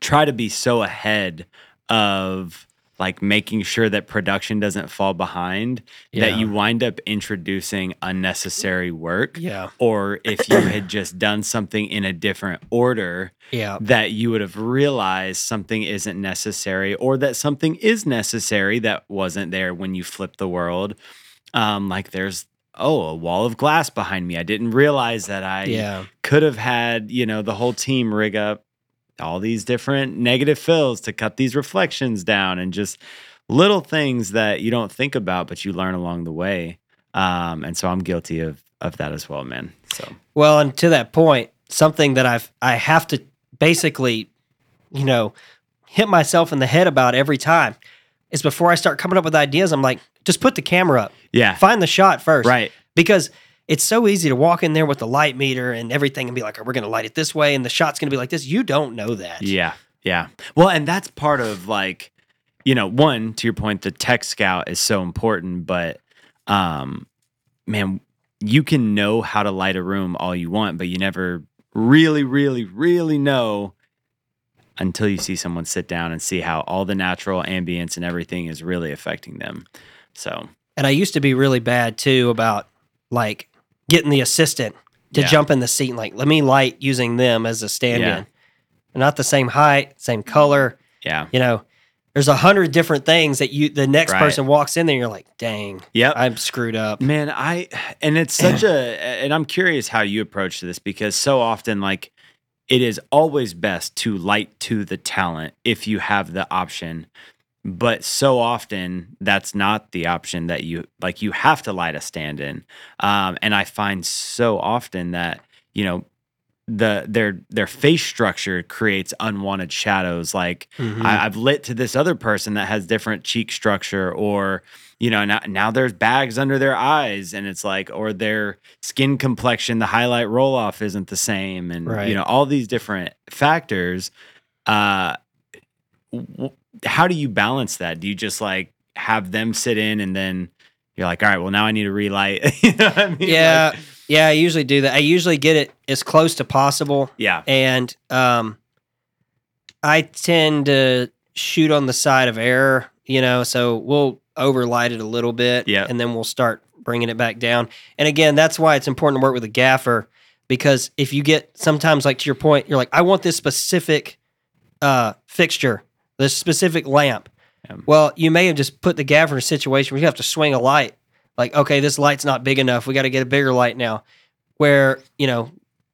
try to be so ahead of like making sure that production doesn't fall behind Yeah. that you wind up introducing unnecessary work Yeah. or if you had just done something in a different order Yeah. that you would have realized something isn't necessary or that something is necessary that wasn't there when you flipped the world um like there's oh a wall of glass behind me i didn't realize that i Yeah. could have had you know the whole team rig up all these different negative fills to cut these reflections down and just little things that you don't think about but you learn along the way. Um and so i'm guilty of of that as well man. So. Well, and to that point, something that I've I have to basically, you know, hit myself in the head about every time is before I start coming up with ideas, I'm like, just put the camera up. yeah. Find the shot first. right. Because it's so easy to walk in there with the light meter and everything and be like, we're gonna light it this way and the shot's gonna be like this. You don't know that. Yeah. Yeah. Well, and that's part of like, you know, one, to your point, the tech scout is so important, but um man, you can know how to light a room all you want, but you never really, really, really know until you see someone sit down and see how all the natural ambience and everything is really affecting them. So And I used to be really bad too about like getting the assistant to Yeah. jump in the seat and like, let me light using them as a stand in. Yeah. Not the same height, same color. yeah. You know, there's a hundred different things that you the next Right. person walks in there you're like, dang, Yep. I'm screwed up. Man, I and it's such a and I'm curious how you approach this because so often like it is always best to light to the talent if you have the option. But so often that's not the option that you like you have to light a stand in. Um, and I find so often that, you know, the their their face structure creates unwanted shadows like Mhm. I, I've lit to this other person that has different cheek structure, or you know, now now there's bags under their eyes, and it's like, or their skin complexion, the highlight roll off isn't the same, and Right. you know, all these different factors. Uh, w- how do you balance that? Do you just like have them sit in, and then you're like, all right, well, now I need to relight. you know what I mean? yeah, Like, yeah. I usually do that. I usually get it as close to possible, yeah, and um, I tend to shoot on the side of error. You know, so we'll overlight it a little bit, Yeah. and then we'll start bringing it back down. And again, that's why it's important to work with a gaffer because if you get sometimes like to your point, you're like, I want this specific uh, fixture, this specific lamp. Yeah. Well, you may have just put the gaffer in a situation where you have to swing a light. Like, okay, this light's not big enough. We got to get a bigger light now. Where you know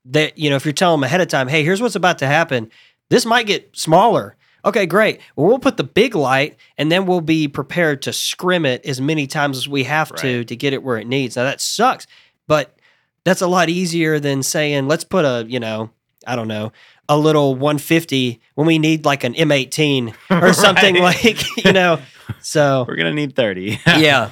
that you know if you're telling them ahead of time, hey, here's what's about to happen. This might get smaller. Okay, great. Well, we'll put the big light and then we'll be prepared to scrim it as many times as we have to to get it where it needs. Now that sucks, but that's a lot easier than saying, let's put a, you know, I don't know, a little 150 when we need like an M18 or something Right. like, you know. So, We're gonna need thirty. yeah.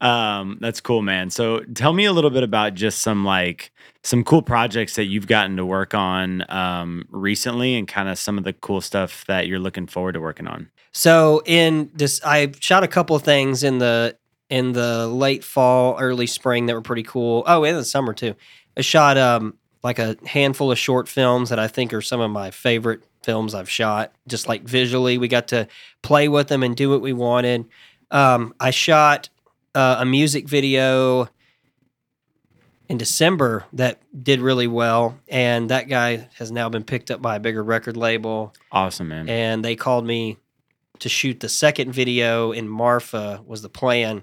Um, that's cool, man. So tell me a little bit about just some like some cool projects that you've gotten to work on um recently and kind of some of the cool stuff that you're looking forward to working on. So in this, I shot a couple of things in the in the late fall, early spring that were pretty cool. Oh, in the summer too. I shot um like a handful of short films that I think are some of my favorite films I've shot. Just like visually, we got to play with them and do what we wanted. Um, I shot uh, a music video in December that did really well, and that guy has now been picked up by a bigger record label Awesome, man. and they called me to shoot the second video in Marfa was the plan.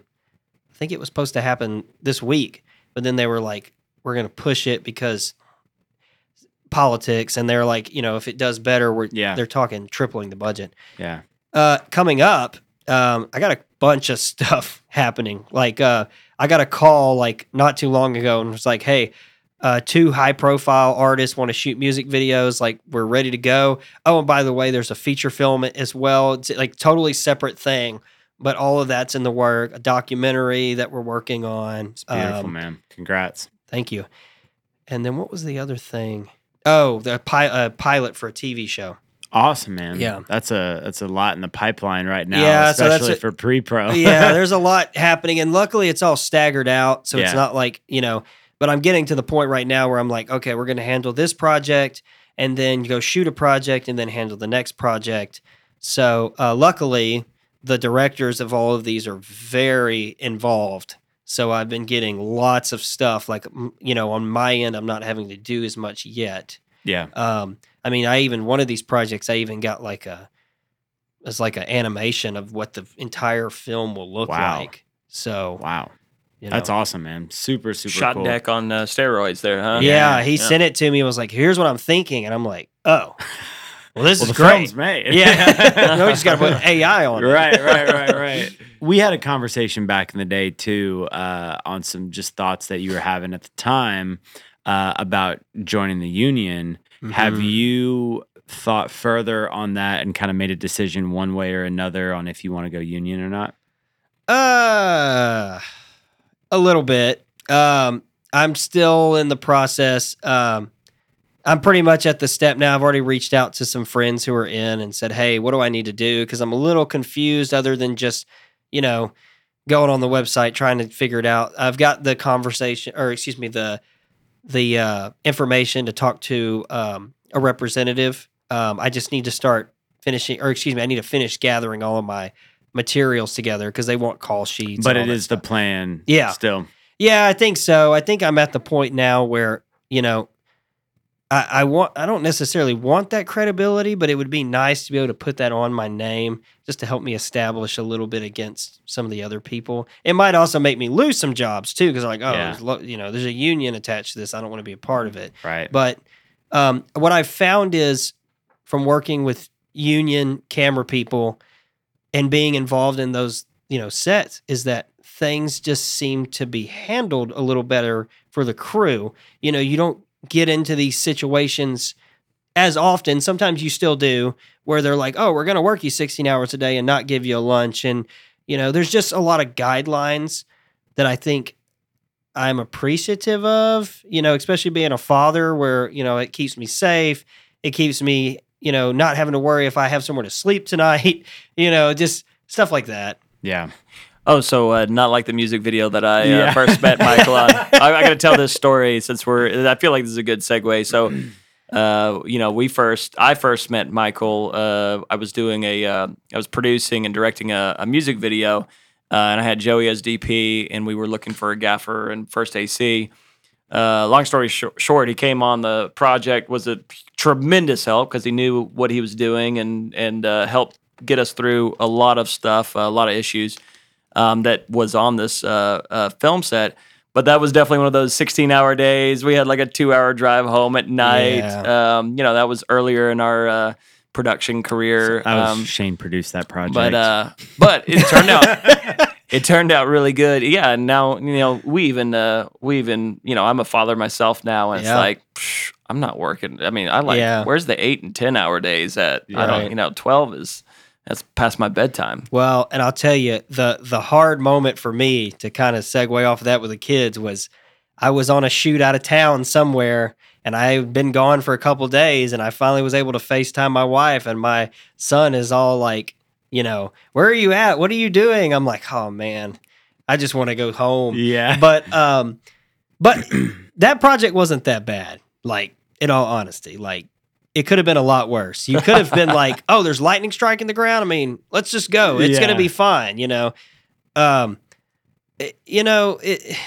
I think it was supposed to happen this week, but then they were like, "We're going to push it because politics," and they're like, you know, if it does better, we're Yeah. they're talking tripling the budget. yeah. Uh, coming up, um, I got a bunch of stuff happening. Like, uh, I got a call like not too long ago, and it was like, "Hey, uh, two high-profile artists want to shoot music videos. Like, we're ready to go. Oh, and by the way, there's a feature film as well. It's like totally separate thing, but all of that's in the work. A documentary that we're working on. It's beautiful, Um, man. Congrats. Thank you. And then what was the other thing? Oh, the pi- uh, pilot for a TV show. Awesome, man. Yeah. That's a that's a lot in the pipeline right now, Yeah, so that's especially a- for pre-pro. yeah, there's a lot happening, and luckily it's all staggered out, so it's not like you know. But I'm getting to the point right now where I'm like, okay, we're going to handle this project, and then go shoot a project, and then handle the next project. So uh, luckily, the directors of all of these are very involved. So I've been getting lots of stuff. Like you know, on my end, I'm not having to do as much yet. yeah. Um, I mean, I even one of these projects, I even got like a, it's like an animation of what the entire film will look Wow. like. So Wow. you know. That's awesome, man. Super, super Shot cool. deck on uh, steroids there, huh? Yeah, Yeah, he yeah. sent it to me. and Was like, "Here's what I'm thinking," and I'm like, "Oh, well, this Well, is the great." film's made. Yeah, no, we just got to put AI on it. right, right, right, right. We had a conversation back in the day too, uh, on some just thoughts that you were having at the time uh, about joining the union. Have Mhm. you thought further on that and kind of made a decision one way or another on if you want to go union or not? Uh, a little bit. Um, I'm still in the process. Um, I'm pretty much at the step now. I've already reached out to some friends who are in and said, "Hey, what do I need to do?" Because I'm a little confused. Other than just, you know, going on the website trying to figure it out. I've got the conversation, or excuse me, the the uh, information to talk to um, a representative. Um, I just need to start finishing, or excuse me, I need to finish gathering all of my materials together because they want call sheets. But it is all it that is the plan. Yeah. Still. Yeah, I think so. I think I'm at the point now where you know, I, I want. I don't necessarily want that credibility, but it would be nice to be able to put that on my name just to help me establish a little bit against some of the other people. It might also make me lose some jobs too, because like, oh, Yeah. lo- you know, there's a union attached to this. I don't want to be a part of it. Right. But um, what I've found is from working with union camera people and being involved in those, you know, sets is that things just seem to be handled a little better for the crew. You know, you don't get into these situations as often. Sometimes you still do where they're like, "Oh, we're going to work you 16 hours a day and not give you a lunch." And you know, there's just a lot of guidelines that I think I'm appreciative of, you know, especially being a father where, you know, it keeps me safe. It keeps me, you know, not having to worry if I have somewhere to sleep tonight, you know, just stuff like that. yeah. Oh, so uh, not like the music video that I uh, Yeah. first met Michael on. I, I got to tell this story since we're. I feel like this is a good segue. So, uh, you know, we first. I first met Michael. Uh, I was doing a. Uh, I was producing and directing a, a music video, uh, and I had Joey as DP, and we were looking for a gaffer and first AC. Uh, long story short, short, he came on the project, was a tremendous help because he knew what he was doing and and uh, helped get us through a lot of stuff, a lot of issues um, that was on this uh, uh, film set. But that was definitely one of those 16 hour days. We had like a two hour drive home at night. Um, you know, that was earlier in our uh, production career. I was Um, Shane produced that project. but uh, but it turned out it turned out really good. Yeah, and now you know we even uh, we even you know I'm a father myself now, and Yeah. it's like psh, I'm not working. I mean, I like Yeah. where's the eight and ten hour days at? I don't you know twelve is that's past my bedtime. Well, and I'll tell you the the hard moment for me to kind of segue off of that with the kids was I was on a shoot out of town somewhere and I've been gone for a couple days and I finally was able to FaceTime my wife and my son is all like, you know, where are you at? What are you doing? I'm like, "Oh man, I just want to go home." yeah. But um but that project wasn't that bad. Like in all honesty, like it could have been a lot worse. You could have been like, "Oh, there's lightning striking the ground. I mean, let's just go. It's going to be fine." You know, um, it- you know, it,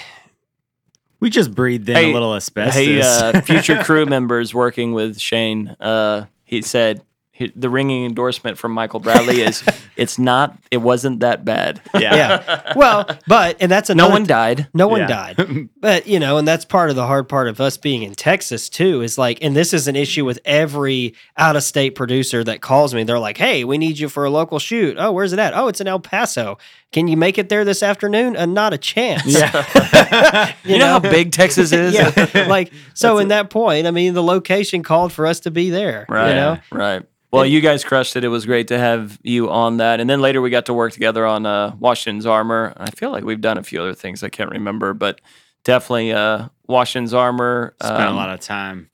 we just breathed in Hey- a little asbestos. Hey, uh, future crew members working with Shane, uh, he said he, the ringing endorsement from Michael Bradley is it's not it wasn't that bad. yeah. yeah. Well, but and that's another, No one died. no one Yeah. died. But, you know, and that's part of the hard part of us being in Texas too is like, and this is an issue with every out of state producer that calls me. They're like, hey, we need you for a local shoot. Oh, where's it at? Oh, it's in El Paso. Can you make it there this afternoon? Uh, not a chance. Yeah. You, know, how big Texas is? yeah. like, so in that point, I mean, the location called for us to be there. Right. You know? Right. Well, you guys crushed it. It was great to have you on that. And then later we got to work together on uh, Washington's Armor. I feel like we've done a few other things I can't remember, but definitely uh, Washington's Armor. Spent a um, lot of time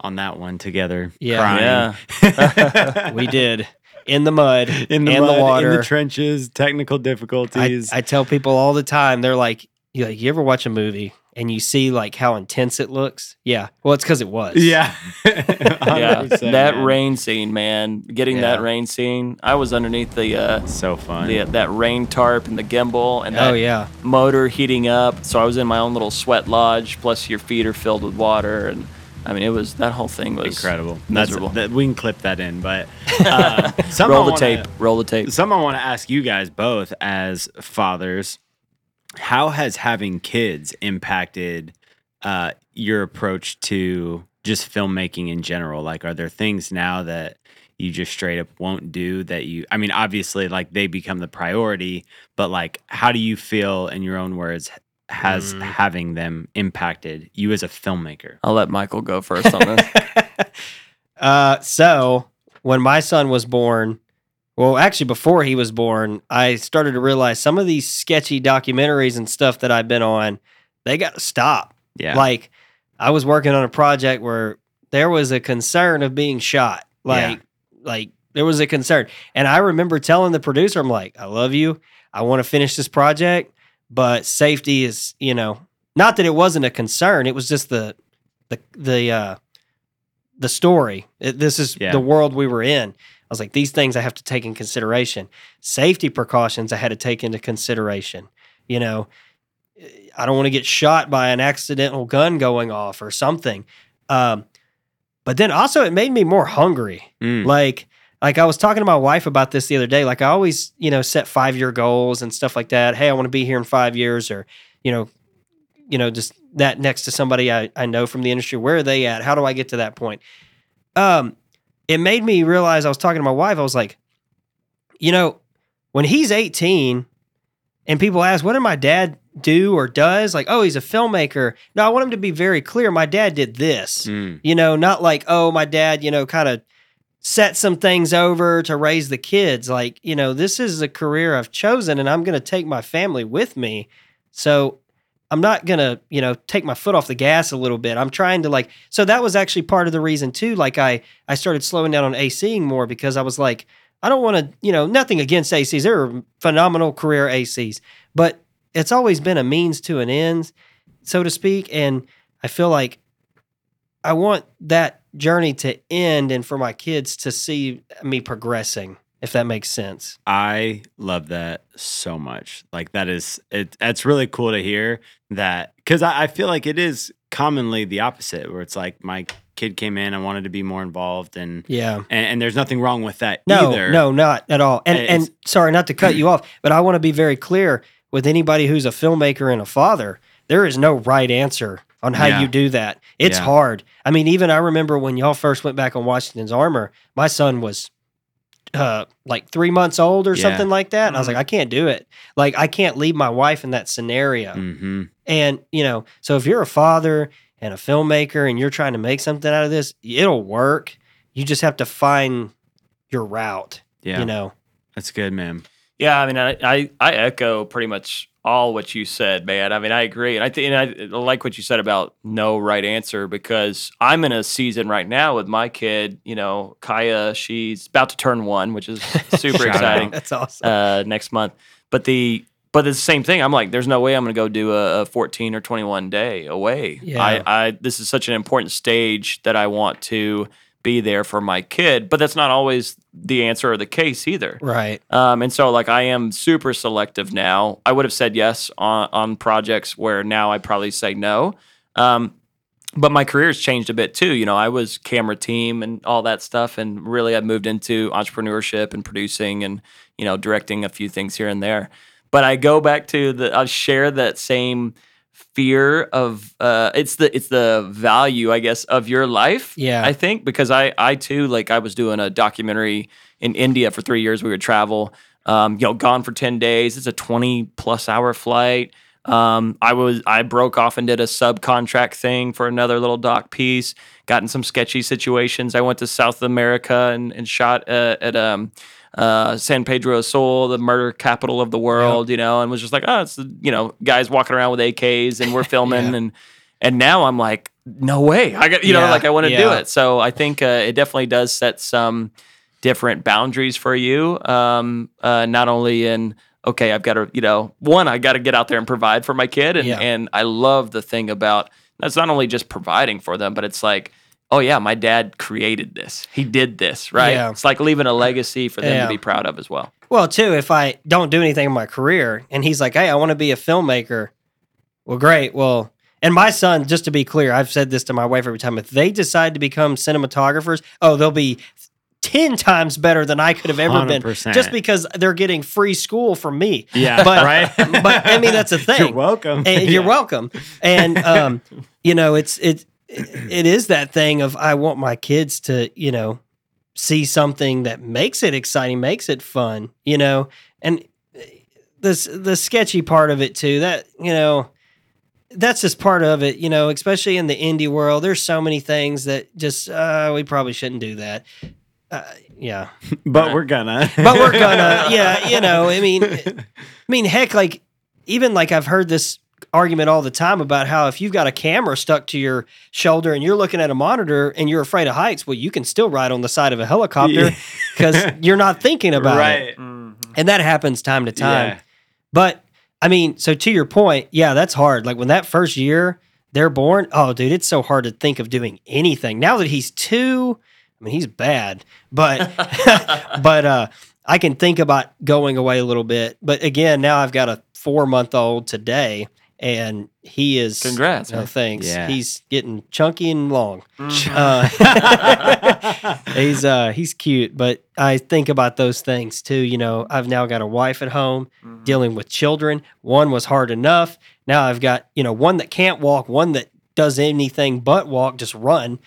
on that one together. Yeah. crying. Yeah. We did in the mud, in the and mud, the water. in the trenches, technical difficulties. I tell people all the time, they're like, you, like, you ever watch a movie and you see like how intense it looks? Yeah. Well, it's because it was. yeah, yeah. That man. rain scene, man. Getting that rain scene. I was underneath the, uh, so fun. the that rain tarp and the gimbal and that Oh yeah. motor heating up. So I was in my own little sweat lodge. Plus your feet are filled with water, and I mean it was that whole thing was Incredible. That's miserable. that, we can clip that in, but uh, Roll the wanna- tape. Roll the tape. Something I want to ask you guys both as fathers: How has having kids impacted uh, your approach to just filmmaking in general? Like, are there things now that you just straight up won't do that you? I mean, obviously, like they become the priority, but like, how do you feel, in your own words, has Mm. having them impacted you as a filmmaker? I'll let Michael go first on this. Uh, so when my son was born, well, actually before he was born, I started to realize some of these sketchy documentaries and stuff that I've been on, they got to stop. Yeah, Like I was working on a project where there was a concern of being shot. Like like there was a concern. And I remember telling the producer, I'm like, I love you. I want to finish this project, but safety is, you know, not that it wasn't a concern. It was just the the the uh the story. It- this is Yeah. the world we were in. I was like, these things I have to take in consideration. Safety precautions I had to take into consideration. You know, I don't want to get shot by an accidental gun going off or something. Um, but then also it made me more hungry. Mm. Like, like I was talking to my wife about this the other day. Like I always, you know, set five year goals and stuff like that. Hey, I want to be here in five years, or you know, you know, just that next to somebody I, I know from the industry. Where are they at? How do I get to that point? Um, it made me realize I was talking to my wife. I was like, you know, when he's 18 and people ask, what did my dad do or does? Like, oh, he's a filmmaker. No, I want him to be very clear. My dad did this, Mm. you know, not like, oh, my dad, you know, kind of set some things over to raise the kids. Like, you know, this is a career I've chosen and I'm going to take my family with me. So I'm not going to, you know, take my foot off the gas a little bit. I'm trying to like, so that was actually part of the reason too. Like I, I started slowing down on ACing more because I was like, I don't want to, you know, nothing against ACs. They're phenomenal career ACs, but it's always been a means to an end, so to speak. And I feel like I want that journey to end and for my kids to see me progressing, if that makes sense. I love that so much. Like that is it. That's really cool to hear that because I, I feel like it is commonly the opposite, where it's like my kid came in, I wanted to be more involved, and Yeah. and, and there's nothing wrong with that No, either. no, not at all. And It's- and sorry, not to cut you off, but I want to be very clear with anybody who's a filmmaker and a father. There is no right answer on how Yeah. you do that. It's Yeah. hard. I mean, even I remember when y'all first went back on Washington's Armor, my son was uh, like three months old or Yeah. something like that. And I was Mhm. like, I can't do it. Like, I can't leave my wife in that scenario. hmm And, you know, so if you're a father and a filmmaker and you're trying to make something out of this, it'll work. You just have to find your route, Yeah, you know? that's good, man. Yeah, I mean, I, I I echo pretty much all what you said, man. I mean, I agree, and I think I like what you said about no right answer because I'm in a season right now with my kid. You know, Kaya, she's about to turn one, which is super exciting. That's awesome. uh, next month. But the but it's the same thing. I'm like, there's no way I'm going to go do a, a 14 or 21 day away. Yeah. I, I this is such an important stage that I want to be there for my kid. But that's not always the answer or the case either. right. Um, and so like I am super selective now. I would have said yes on on projects where now I probably say no. Um, but my career's changed a bit too. You know, I was camera team and all that stuff, and really I've moved into entrepreneurship and producing and you know directing a few things here and there. But I go back to the I share that same fear of uh, it's the it's the value I guess of your life. Yeah. I think because I I too like I was doing a documentary in India for three years. We would travel, um, you know, gone for ten days. It's a twenty plus hour flight. Um, I was I broke off and did a subcontract thing for another little doc piece. Got in some sketchy situations. I went to South America and, and shot uh, at um, uh, San Pedro Sula, the murder capital of the world. You know, and was just like, oh, it's you know guys walking around with AKs and we're filming Yeah. and and now I'm like, no way. I got you know like I want to do it. So I think uh, it definitely does set some different boundaries for you. Um, uh, not only in okay, I've got to you know one, I got to get out there and provide for my kid, and Yeah. and I love the thing about that's not only just providing for them, but it's like. Oh yeah, my dad created this. He did this, right? Yeah. It's like leaving a legacy for them Yeah. to be proud of as well. Well, too, if I don't do anything in my career and he's like, hey, I want to be a filmmaker, well, great. Well, and my son, just to be clear, I've said this to my wife every time. If they decide to become cinematographers, oh, they'll be 10 times better than I could have ever been 100%. just because they're getting free school from me. Yeah, But- right. but, I mean, that's a thing. You're welcome. And you're welcome. And um, you know, it's it it is that thing of I want my kids to, you know, see something that makes it exciting, makes it fun, you know. And this the sketchy part of it too, that, you know, that's just part of it, you know, especially in the indie world. There's so many things that just uh, we probably shouldn't do that. Uh, yeah, But we're gonna. but we're gonna, yeah, you know. I mean, I mean, heck, like even like I've heard this argument all the time about how if you've got a camera stuck to your shoulder and you're looking at a monitor and you're afraid of heights, well, you can still ride on the side of a helicopter Yeah. because you're not thinking about it, right. and that happens time to time. Yeah. But I mean, so to your point, yeah, that's hard. Like when that first year they're born, oh, dude, it's so hard to think of doing anything. Now that he's two, I mean, he's bad, but but uh, I can think about going away a little bit. But again, now I've got a four month old today, and he is Congrats, No man. thanks. Yeah. He's getting chunky and long. Mhm. Uh, he's uh he's cute, but I think about those things too. You know, I've now got a wife at home Mhm. dealing with children. One was hard enough. Now I've got you know one that can't walk, one that does anything but walk, just run.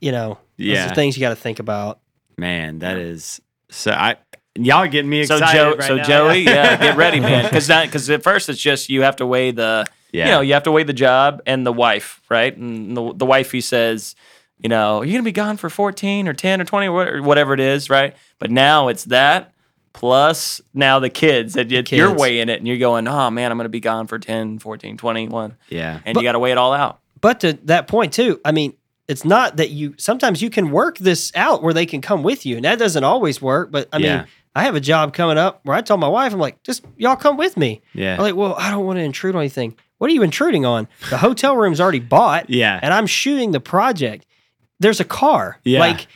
You know, those Yeah. are things you got to think about. Man, that is so. I y'all are getting me So excited. Joe, right so now. Joey, yeah, get ready, man, because because at first it's just you have to weigh the yeah, you know, you have to weigh the job and the wife, right? And the, the wife, he says, you know, you're going to be gone for 14 or 10 or 20 or whatever it is, right? But now it's that plus now the kids that you, you're weighing it and you're going, oh man, I'm going to be gone for 10, 14, 21. yeah, And But- you got to weigh it all out. But to that point too, I mean, it's not that you sometimes you can work this out where they can come with you, and that doesn't always work. But I Yeah. mean, I have a job coming up where I told my wife, I'm like, just y'all come with me. yeah, I'm like, well, I don't want to intrude on anything. What are you intruding on? The hotel room's already bought, yeah, and I'm shooting the project. There's a car. Yeah. Like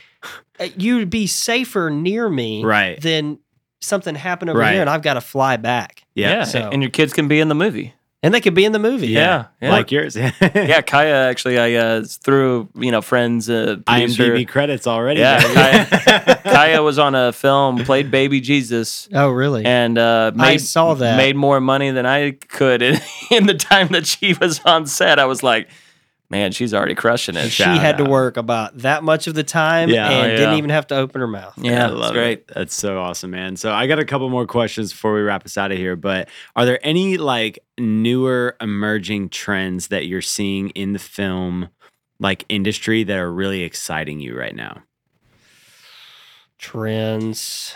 uh, you'd be safer near me Right. than something happened over Right. here and I've got to fly back. yeah, so- and your kids can be in the movie. And they could be in the movie. Yeah, yeah. like yours. Yeah, Kaya actually, I uh, through you know friends, uh, producer. IMDb credits already. Yeah, baby. Kaya was on a film, played Baby Jesus. Oh, really? and uh, made, I saw that. made more money than I could in, in the time that she was on set. I was like, man, she's already crushing it. she Shout had to work about that much of the time Yeah. and Oh, didn't even have to open her mouth. Yeah, I that's love great. it. That's so awesome, man. So I got a couple more questions before we wrap us out of here. But are there any like newer emerging trends that you're seeing in the film like industry that are really exciting you right now? Trends.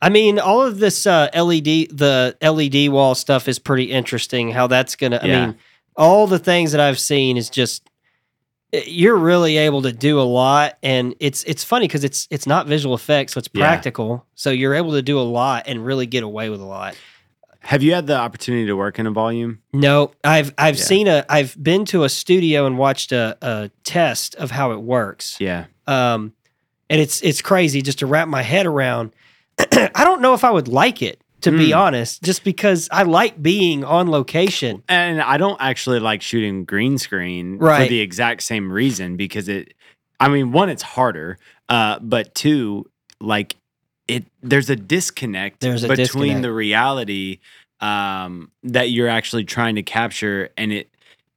I mean, all of this uh, LED, the LED wall stuff is pretty interesting. How that's gonna. I mean, all the things that I've seen is just you're really able to do a lot, and it's it's funny because it's it's not visual effects, so it's Yeah. practical. So you're able to do a lot and really get away with a lot. Have you had the opportunity to work in a volume? No, I've I've Yeah. seen a I've been to a studio and watched a, a test of how it works. Yeah. Um, and it's it's crazy just to wrap my head around. I don't know if I would like it to be Mm. honest, just because I like being on location. And I don't actually like shooting green screen right. for the exact same reason because it I mean, one, it's harder, uh, but two, like it there's a disconnect There's a between disconnect. the reality um, that you're actually trying to capture and it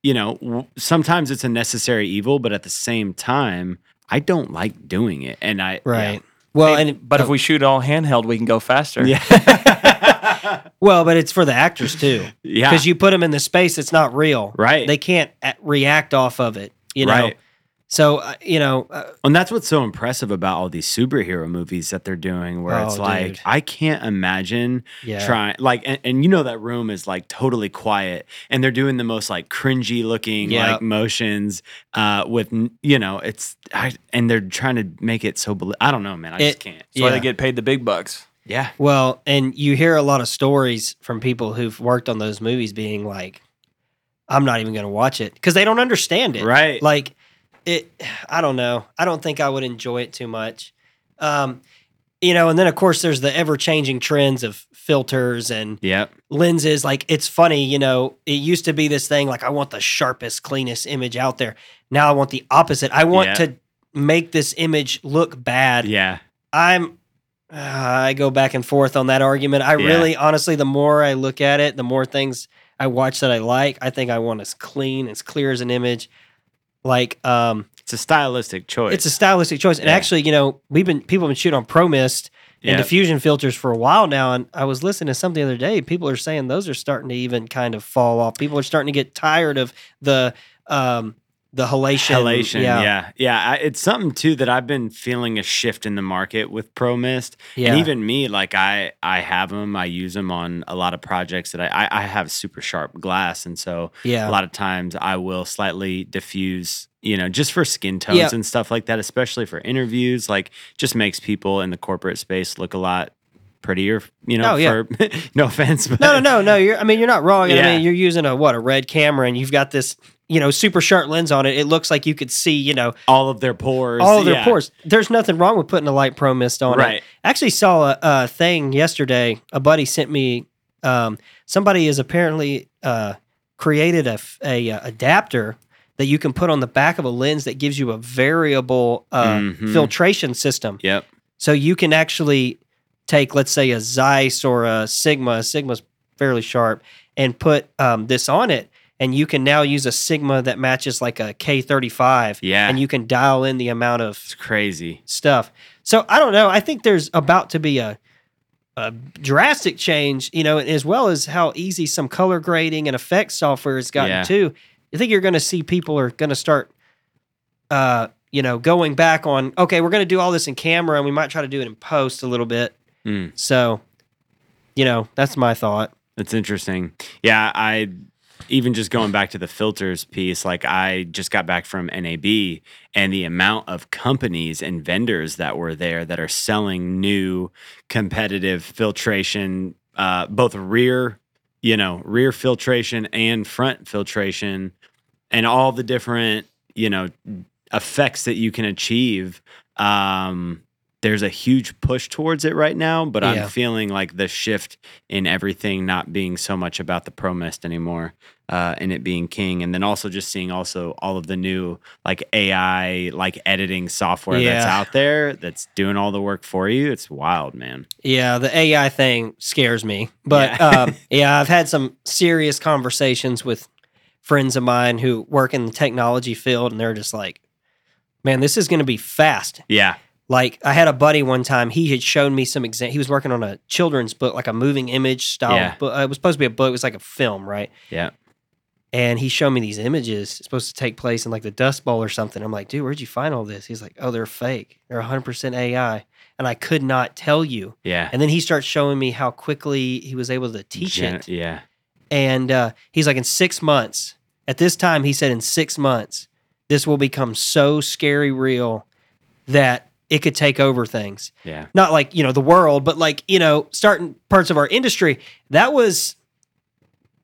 you know, w- sometimes it's a necessary evil, but at the same time, I don't like doing it. And I Right. Well, Hey, and but if we shoot all handheld, we can go faster. Yeah. Yeah. well, but it's for the actors too, yeah. because you put them in the space that's not real. right. They can't react off of it. You know. Right. So uh, you know, uh, And that's what's so impressive about all these superhero movies that they're doing, where it's Oh, like, dude. I can't imagine yeah. trying, like, and, and you know, that room is like totally quiet and they're doing the most like cringy looking Yeah. like motions uh, with, you know, it's, I, and they're trying to make it so, beli- I don't know, man. I just can't. That's why Yeah. they get paid the big bucks. Yeah. Well, and you hear a lot of stories from people who've worked on those movies being like, I'm not even going to watch it because they don't understand it. Right. Like, it, I don't know. I don't think I would enjoy it too much. Um, you know, and then of course there's the ever changing trends of filters and Yep. lenses. Like, it's funny, you know, it used to be this thing like, I want the sharpest, cleanest image out there. Now I want the opposite. I want Yeah. to make this image look bad. Yeah. I'm uh, I go back and forth on that argument. I Yeah. really honestly the more I look at it, the more things I watch that I like, I think I want as clean, as clear as an image. Like um It's a stylistic choice. it's a stylistic choice. And Yeah. actually, you know, we've been people have been shooting on Pro Mist and diffusion filters for a while now. And I was listening to something the other day. People are saying those are starting to even kind of fall off. People are starting to get tired of the um the halation. Halation, yeah, yeah. I, it's something too that I've been feeling a shift in the market with Pro Mist, Yeah. and even me, like I, I have them, I use them on a lot of projects that I, I, I have super sharp glass, and so Yeah. a lot of times I will slightly diffuse, you know, just for skin tones Yeah. and stuff like that, especially for interviews. Like, just makes people in the corporate space look a lot prettier, you know. Oh, yeah. For no offense, but No, no, no, no. You're. I mean, you're not wrong. I mean, you're using a what a red camera, and you've got this, you know, super sharp lens on it. It looks like you could see, you know, all of their pores, all of their yeah. pores. There's nothing wrong with putting a light pro mist on Right. it. Actually, saw a, a thing yesterday. A buddy sent me. Um, somebody has apparently uh, created a uh, adapter that you can put on the back of a lens that gives you a variable uh, Mhm. filtration system. Yep. So you can actually take, let's say, a Zeiss or a Sigma. A Sigma's fairly sharp, and put um, this on it, and you can now use a Sigma that matches like a K35. Yeah. and you can dial in the amount of It's crazy. stuff. So I don't know. I think there's about to be a a drastic change, you know, as well as how easy some color grading and effects software has gotten Yeah. too. I think you're going to see people are going to start, uh, you know, going back on. Okay, we're going to do all this in camera, and we might try to do it in post a little bit. Mm. So, you know, that's my thought. That's interesting. Yeah, I even just going back to the filters piece, like I just got back from NAB and the amount of companies and vendors that were there that are selling new competitive filtration, uh, both rear, you know, rear filtration and front filtration, and all the different, you know, effects that you can achieve. Um, there's a huge push towards it right now, but Yeah. I'm feeling like the shift in everything not being so much about the promist anymore, uh, and it being king, and then also just seeing also all of the new like AI like editing software that's out there that's doing all the work for you. It's wild, man. Yeah, the AI thing scares me. But Yeah. um, yeah, I've had some serious conversations with friends of mine who work in the technology field, and they're just like, "Man, this is going to be fast." Yeah. Like I had a buddy one time. He had shown me some exam. He was working on a children's book, like a moving image style. Yeah. book. It was supposed to be a book. It was like a film, right? Yeah. And he showed me these images. It's supposed to take place in like the Dust Bowl or something. I'm like, dude, where'd you find all this? He's like, oh, they're fake. They're 100% AI. And I could not tell you. Yeah. And then he starts showing me how quickly he was able to teach Gen- it. Yeah. And uh, he's like, in six months, at this time, he said, in six months, this will become so scary real that it could take over things. Yeah. Not like, you know, the world, but like, you know, certain parts of our industry. That was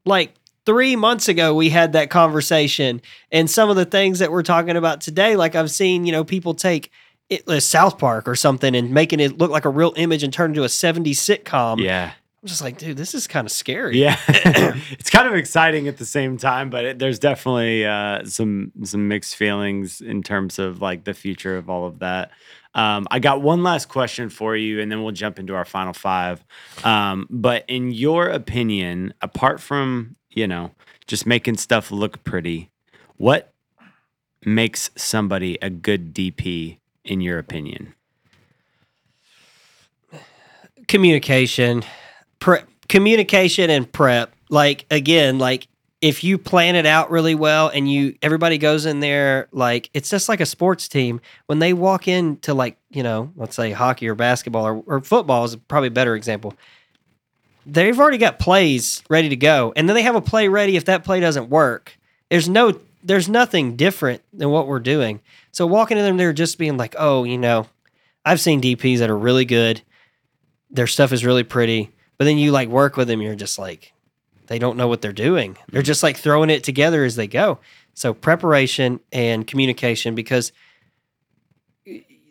like three months ago, we had that conversation. And some of the things that we're talking about today, like I've seen, you know, people take it, uh, South Park or something and making it look like a real image and turn it into a 70s sitcom. Yeah. I'm just like, dude, this is kind of scary. Yeah, it's kind of exciting at the same time, but it, there's definitely uh, some some mixed feelings in terms of like the future of all of that. Um, I got one last question for you, and then we'll jump into our final five. Um, but in your opinion, apart from you know just making stuff look pretty, what makes somebody a good DP in your opinion? communication, prep, communication and prep. Like again, like if you plan it out really well and you everybody goes in there like it's just like a sports team when they walk into like you know let's say hockey or basketball or, or football is probably a better example they've already got plays ready to go and then they have a play ready if that play doesn't work. There's no there's nothing different than what we're doing. So walking in there they're just being like oh you know i've seen dps that are really good. Their stuff is really pretty. But then you like work with them you're just like they don't know what they're doing. They're mm-hmm. just like throwing it together as they go. So preparation and communication because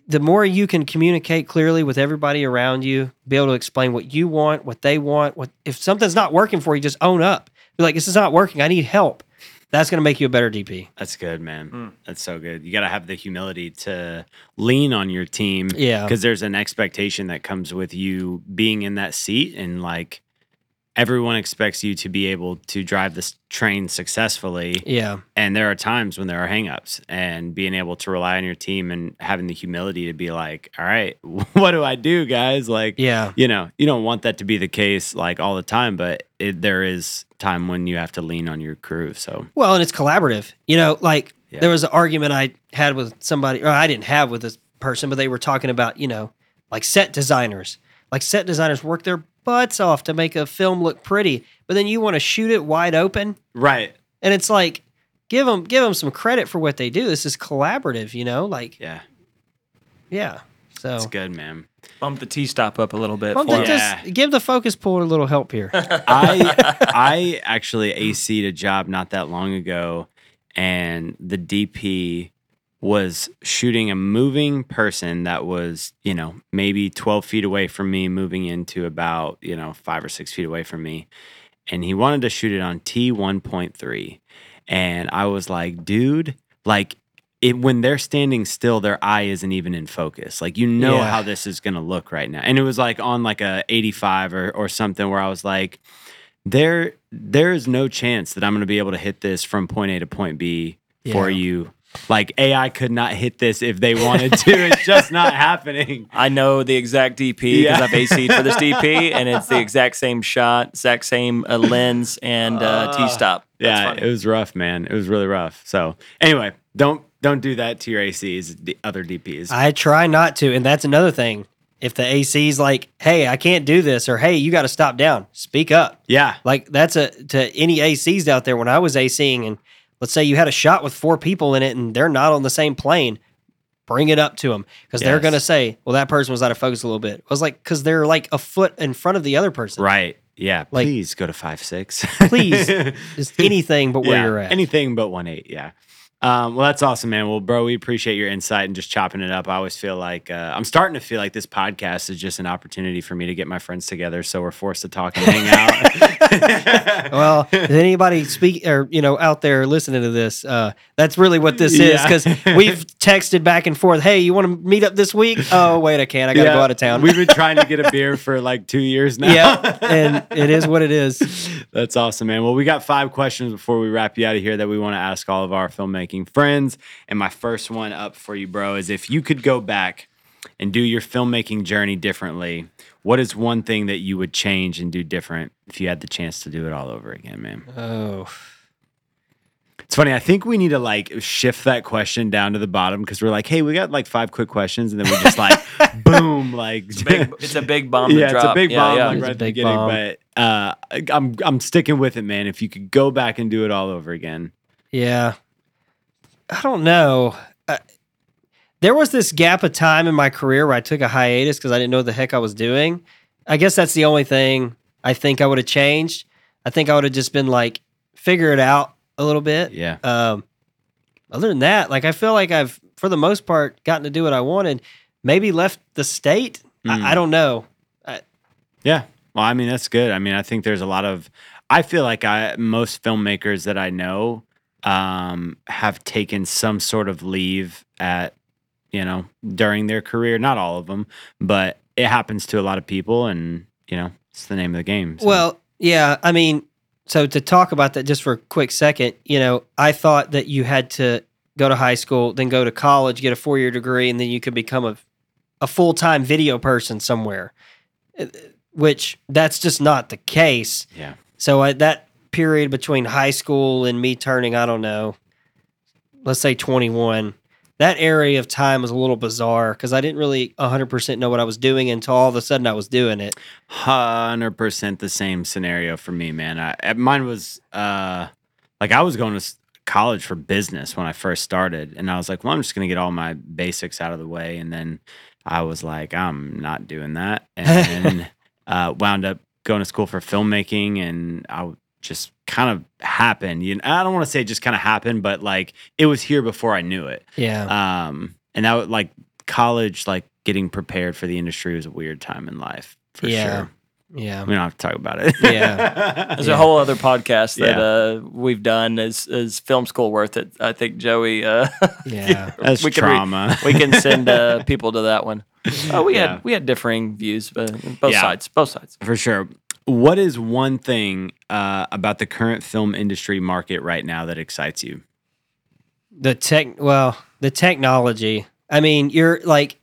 the more you can communicate clearly with everybody around you be able to explain what you want what they want what if something's not working for you just own up be like this is not working i need help that's going to make you a better dp That's good, man. Hmm. That's so good. You got to have the humility to lean on your team. Yeah. Because there's an expectation that comes with you being in that seat. And like everyone expects you to be able to drive this train successfully. yeah And there are times when there are hangups and being able to rely on your team and having the humility to be like, all right, what do I do, guys? Like, yeah you know, you don't want that to be the case like all the time, but it, there is time when you have to lean on your crew. So, Well, and it's collaborative. You know, like Yeah. there was an argument I had with somebody, or I didn't have with this person, but they were talking about, you know, like set designers. Like set designers work their butts off to make a film look pretty, but then you want to shoot it wide open, right. and it's like give them give them some credit for what they do. This is collaborative, you know, like Yeah. yeah. So That's good, man. Bump the T stop up a little bit. Well, for then. Yeah. just give the focus puller a little help here. I I actually AC'd a job not that long ago, and the DP was shooting a moving person that was, you know, maybe 12 feet away from me, moving into about, you know, five or six feet away from me. And he wanted to shoot it on T1.3. And I was like, dude, like, it, when they're standing still, their eye isn't even in focus. Like you know Yeah. how this is gonna look right now. And it was like on like a 85 or or something where I was like, there there is no chance that I'm to be able to hit this from point A to point B for you. Like AI could not hit this if they wanted to. it's just not happening. I know the exact DP because Yeah. I've AC'd for this DP, and it's the exact same shot, exact same uh, lens and uh, T stop. Yeah, it was rough, man. It was really rough. So anyway, don't don't do that to your ACs, the other DPs. I try not to, and that's another thing. If the AC's like, "Hey, I can't do this," or "Hey, you got to stop down," speak up. yeah, Like that's a to any ACs out there. When I was ACing, and let's say you had a shot with four people in it, and they're not on the same plane, bring it up to them because they're gonna say, "Well, that person was out of focus a little bit." I was like, because they're like a foot in front of the other person. right. Yeah, Like- please go to five six. Please, Just anything but where yeah, you're at. anything but one eight. Yeah. Um, well, that's awesome, man. Well, bro, we appreciate your insight and just chopping it up. I always feel like uh, I'm starting to feel like this podcast is just an opportunity for me to get my friends together, so we're forced to talk and hang out. well, if anybody speak or you know out there listening to this, uh, that's really what this is because we've texted back and forth. Hey, you want to meet up this week? Oh, wait, I can't. I got to Yeah, go out of town. We've been trying to get a beer for like two years now. yeah, and it is what it is. That's awesome, man. Well, we got five questions before we wrap you out of here that we want to ask all of our filmmaking friends. And my first one up for you, bro, is if you could go back and do your filmmaking journey differently, what is one thing that you would change and do different if you had the chance to do it all over again, man? Oh, It's funny. I think we need to like shift that question down to the bottom because we're like, hey, we got like five quick questions, and then we just like, boom, like Big, it's a big bomb to yeah, drop. it's a big yeah, bomb yeah. like right at the beginning. bomb. But uh, I'm I'm sticking with it, man. If you could go back and do it all over again, yeah. I don't know. Uh, there was this gap of time in my career where I took a hiatus because I didn't know what the heck I was doing. I guess that's the only thing I think I would have changed. I think I would have just been like, figure it out a little bit. yeah, Um, other than that, like I feel like I've, for the most part, gotten to do what I wanted. Maybe left the state. Mm. I, I don't know. yeah. Well, I mean, that's good. I mean, I think there's a lot of. I feel like I most filmmakers that I know um, have taken some sort of leave at you know during their career. Not all of them, but it happens to a lot of people, and you know it's the name of the game. so. Well, yeah. I mean, so to talk about that just for a quick second, you know, I thought that you had to go to high school, then go to college, get a four year degree, and then you could become a, a full time video person somewhere, Uh, which that's just not the case. yeah, So I, that period between high school and me turning, I don't know, let's say 21, that area of time was a little bizarre because I didn't really 100% know what I was doing until all of a sudden I was doing it. hundred percent the same scenario for me, man. I, uh, mine was uh, like I was going to college for business when I first started, and I was like, well, I'm just gonna get all my basics out of the way, and then I was like, I'm not doing that, and then uh, wound up going to school for filmmaking, and I just kind of happened. You know, I don't want to say it just kind of happened, but like it was here before I knew it. Yeah. Um, and that was like college, like getting prepared for the industry was a weird time in life for Yeah. sure. yeah. We don't have to talk about it. Yeah. There's Yeah. a whole other podcast that Yeah. uh, we've done. Is is film school worth it? I think Joey. Uh, Yeah. That's we can re- trauma. we can send uh, people to that one. Oh, we Yeah. had we had differing views, but both Yeah. sides, both sides. for sure. What is one thing uh, about the current film industry market right now that excites you? the tech well the technology. I mean you're like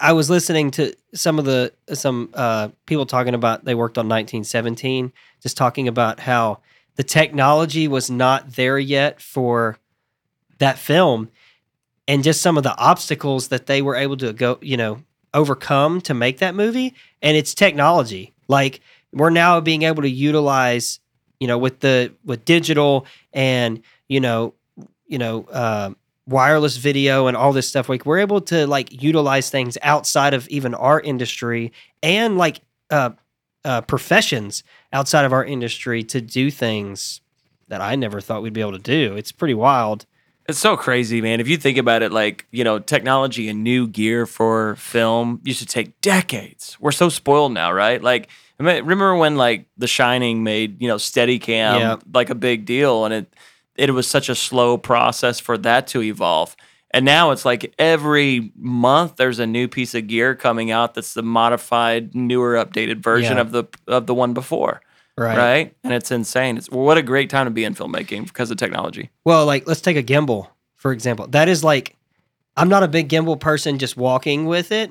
i was listening to some of the some uh people talking about they worked on 1917 just talking about how the technology was not there yet for that film and just some of the obstacles that they were able to go you know overcome to make that movie. And it's technology. Like we're now being able to utilize you know with the with digital and you know you know uh, wireless video and all this stuff like we're able to like utilize things outside of even our industry and like uh, uh, professions outside of our industry to do things that i never thought we'd be able to do it's pretty wild It's so crazy, man. If you think about it, like, you know, technology and new gear for film used to take decades. We're so spoiled now, right? Like, I mean, remember when like The Shining made, you know, Steadicam Yeah. like a big deal and it it was such a slow process for that to evolve. And now it's like every month there's a new piece of gear coming out that's the modified, newer, updated version Yeah. of the of the one before. right, Right. And it's insane. It's what a great time to be in filmmaking because of technology. well like let's take a gimbal for example that is like i'm not a big gimbal person just walking with it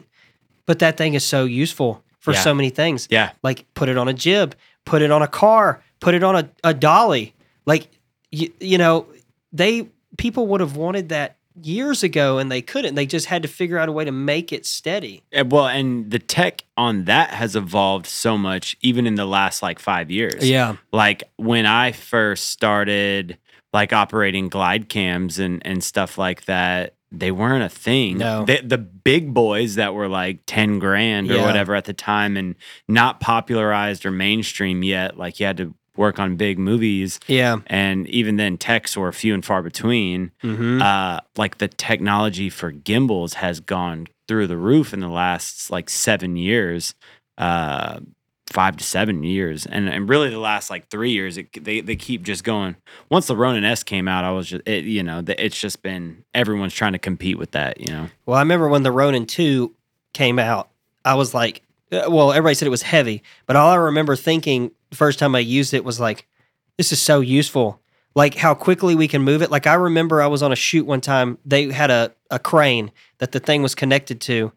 but that thing is so useful for Yeah. so many things Yeah. like put it on a jib, put it on a car, put it on a, a dolly. Like you, you know, they people would have wanted that years ago and they couldn't. They just had to figure out a way to make it steady. Uh, Well, and the tech on that has evolved so much, even in the last like five years. Yeah. like when I first started like operating glide cams and and stuff like that, they weren't a thing. No. the, the big boys that were like ten grand or Yeah. whatever at the time, and not popularized or mainstream yet. Like you had to work on big movies. Yeah. And even then, techs were few and far between. Mm-hmm. Uh, like the technology for gimbals has gone through the roof in the last like seven years, uh, five to seven years, and and really the last like three years, it, they they keep just going. Once the Ronin S came out, I was just it, you know the, it's just been everyone's trying to compete with that. You know. Well, I remember when the Ronin 2 came out, I was like, uh, well, everybody said it was heavy, but all I remember thinking the first time I used it was like, this is so useful. Like how quickly we can move it. Like I remember I was on a shoot one time, they had a, a crane that the thing was connected to.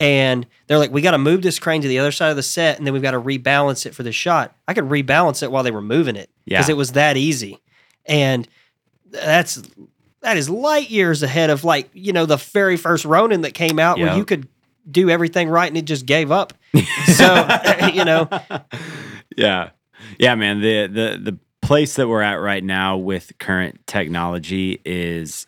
And they're like, we got to move this crane to the other side of the set, and then we've got to rebalance it for the shot. I could rebalance it while they were moving it because Yeah. it was that easy. And that's that is light years ahead of like you know the very first Ronin that came out where you could do everything right and it just gave up. so you know, Yeah. Yeah, man. The the the place that we're at right now with current technology is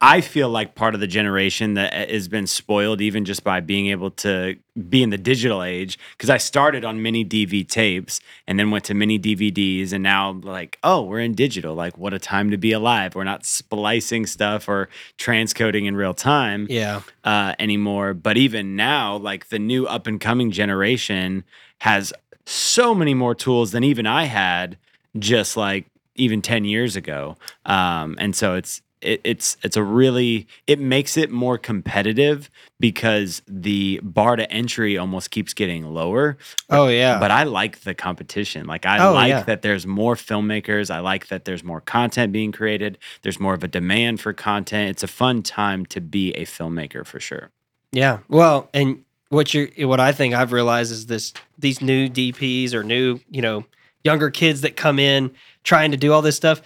I feel like part of the generation that has been spoiled even just by being able to be in the digital age because I started on mini DV tapes and then went to mini DVDs and now like oh we're in digital like what a time to be alive we're not splicing stuff or transcoding in real time yeah, uh, anymore. But even now, like the new up and coming generation has so many more tools than even I had just like even 10 years ago. Um, and so it's, it, it's it's a really it makes it more competitive because the bar to entry almost keeps getting lower oh yeah, but I like the competition. Like I Oh, like yeah. that there's more filmmakers. I like that there's more content being created. There's more of a demand for content. It's a fun time to be a filmmaker for sure. yeah. Well, and what you what I think I've realized is this: these new DPs or new you know younger kids that come in trying to do all this stuff.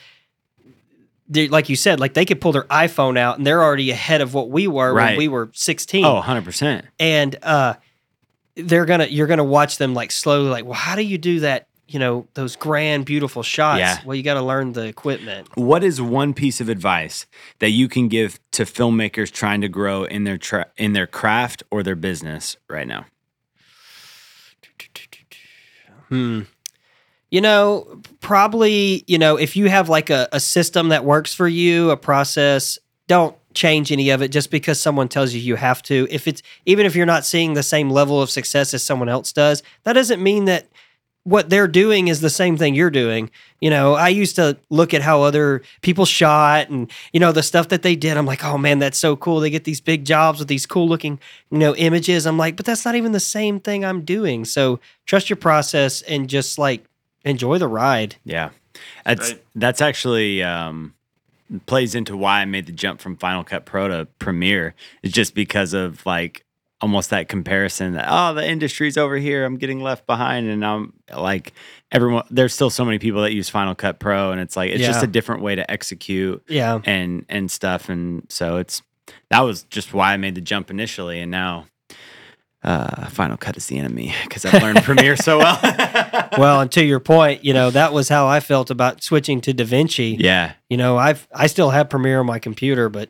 Like you said, like they could pull their iPhone out and they're already ahead of what we were when Right. we were 16. Oh, 100%. and uh they're gonna you're gonna watch them like slowly like well how do you do that you know those grand beautiful shots Yeah. well you got to learn the equipment What is one piece of advice that you can give to filmmakers trying to grow in their tra- in their craft or their business right now? hmm you know probably you know if you have like a, a system that works for you a process don't change any of it just because someone tells you you have to if it's even if you're not seeing the same level of success as someone else does that doesn't mean that what they're doing is the same thing you're doing. You know, I used to look at how other people shot and, you know, the stuff that they did. I'm like, oh man, that's so cool. They get these big jobs with these cool looking, you know, images. I'm like, but that's not even the same thing I'm doing. So trust your process and just like enjoy the ride. Yeah. That's Right. that's actually um plays into why I made the jump from Final Cut Pro to Premiere. It's just because of like almost that comparison that oh the industry's over here, I'm getting left behind and I'm like everyone there's still so many people that use Final Cut Pro and it's like it's just a different way to execute Yeah. and and stuff and so it's that was just why I made the jump initially and now uh Final Cut is the enemy because I've learned Premiere so well. well, and to your point, you know, that was how I felt about switching to DaVinci. yeah. You know, I've I still have Premiere on my computer, but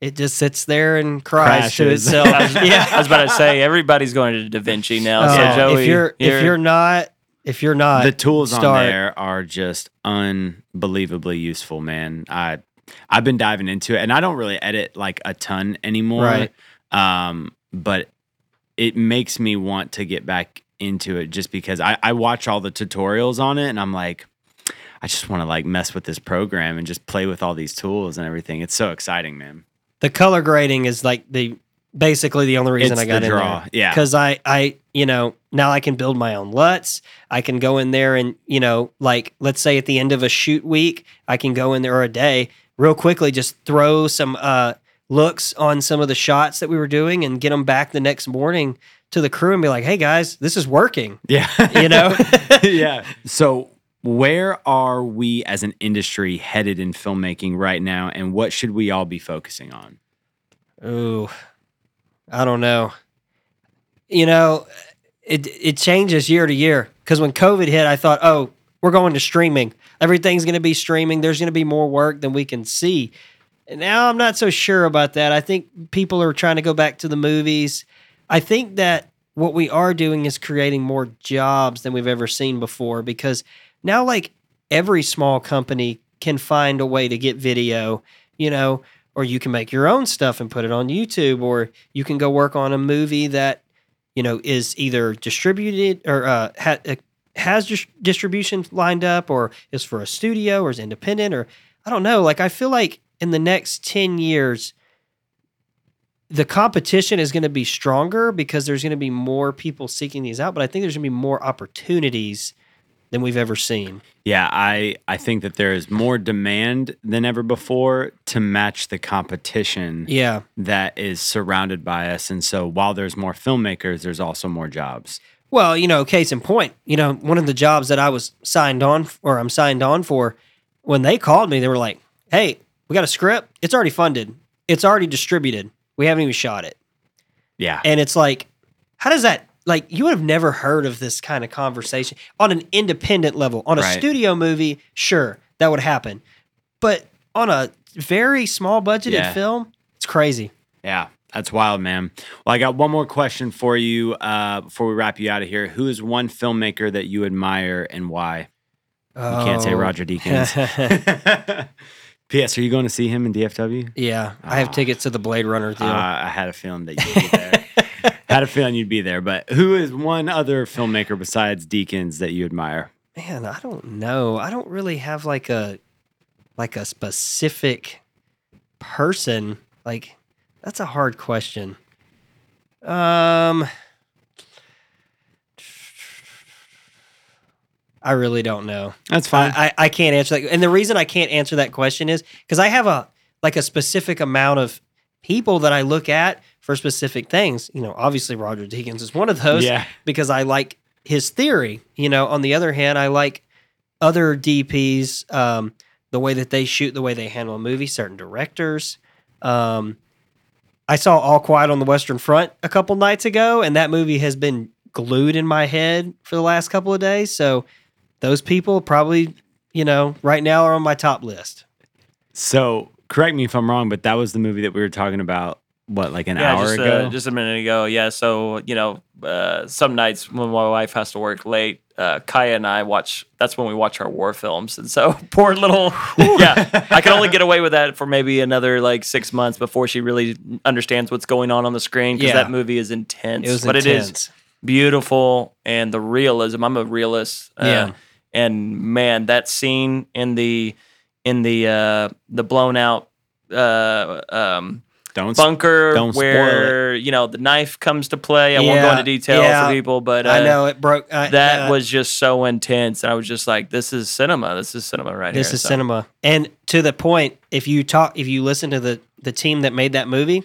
it just sits there and cries to Crashes. itself. yeah. I was about to say everybody's going to DaVinci now. Oh, so Joey, if you're you're- if you're not if you're not the tools on there are just unbelievably useful, man. I I've been diving into it, and I don't really edit like a ton anymore. Right. Um, but it makes me want to get back into it just because I, I watch all the tutorials on it, and I'm like, I just want to like mess with this program and just play with all these tools and everything. It's so exciting, man. the color grading is like the basically the only reason It's I got the in there. yeah. because I I you know now I can build my own LUTs. I can go in there and you know like let's say at the end of a shoot week, I can go in there or a day real quickly, just throw some uh looks on some of the shots that we were doing and get them back the next morning to the crew and be like, hey guys, this is working. Yeah. You know. yeah. So, where are we as an industry headed in filmmaking right now, and what should we all be focusing on? Ooh, I don't know. You know, it it changes year to year. Because when COVID hit, I thought, oh, we're going to streaming. Everything's going to be streaming. There's going to be more work than we can see. Now I'm not so sure about that. I think people are trying to go back to the movies. I think that what we are doing is creating more jobs than we've ever seen before because now like every small company can find a way to get video, you know, or you can make your own stuff and put it on YouTube or you can go work on a movie that you know is either distributed or uh, uh, has dis- distribution lined up or is for a studio or is independent or I don't know. Like I feel like in the next 10 years the competition is going to be stronger because there's going to be more people seeking these out, but I think there's going to be more opportunities than we've ever seen. Yeah, I I think that there is more demand than ever before to match the competition Yeah. that is surrounded by us. And so while there's more filmmakers, there's also more jobs. Well, you know, case in point, you know, one of the jobs that I was signed on or I'm signed on for, when they called me, they were like, "Hey, we got a script. It's already funded. It's already distributed. We haven't even shot it." Yeah. And it's like, how does that like you would have never heard of this kind of conversation on an independent level. On a Right. studio movie, sure, that would happen. But on a very small budgeted Yeah. film, it's crazy. Yeah, that's wild, man. Well, I got one more question for you uh, before we wrap you out of here. Who is one filmmaker that you admire and why? You can't say Oh. Roger Deakins. P.S. Are you going to see him in DFW? yeah, I have tickets to the Blade Runner deal. Uh, I had a feeling that you'd be there. had a feeling you'd be there. But who is one other filmmaker besides Deakins that you admire? Man, I don't know. I don't really have like a like a specific person. Like that's a hard question. Um I really don't know. That's fine. I, I, I can't answer that. And the reason I can't answer that question is because I have a like a specific amount of people that I look at for specific things. You know, obviously Roger Deakins is one of those yeah. because I like his theory. You know, on the other hand, I like other DPs, um, the way that they shoot, the way they handle a movie, certain directors. Um, I saw All Quiet on the Western Front a couple nights ago, and that movie has been glued in my head for the last couple of days. So those people probably, you know, right now are on my top list. So correct me if I'm wrong, but that was the movie that we were talking about. What, like an hour just, ago? Uh, just a minute ago. Yeah. So you know, uh, some nights when my wife has to work late, uh, Kaya and I watch. That's when we watch our war films, and so poor little. yeah, I can only get away with that for maybe another like six months before she really understands what's going on on the screen because Yeah. that movie is intense. It was but it is intense. beautiful and the realism. I'm a realist. Uh, Yeah. And man, that scene in the in the uh, the blown out uh, um, Don't bunker don't where you know the knife comes to play. I won't go into detail yeah. for people, but uh, I know it broke. I, that uh, was just so intense. And I was just like, "This is cinema. This is cinema right this here." is So, cinema. And to the point, if you talk, if you listen to the the team that made that movie,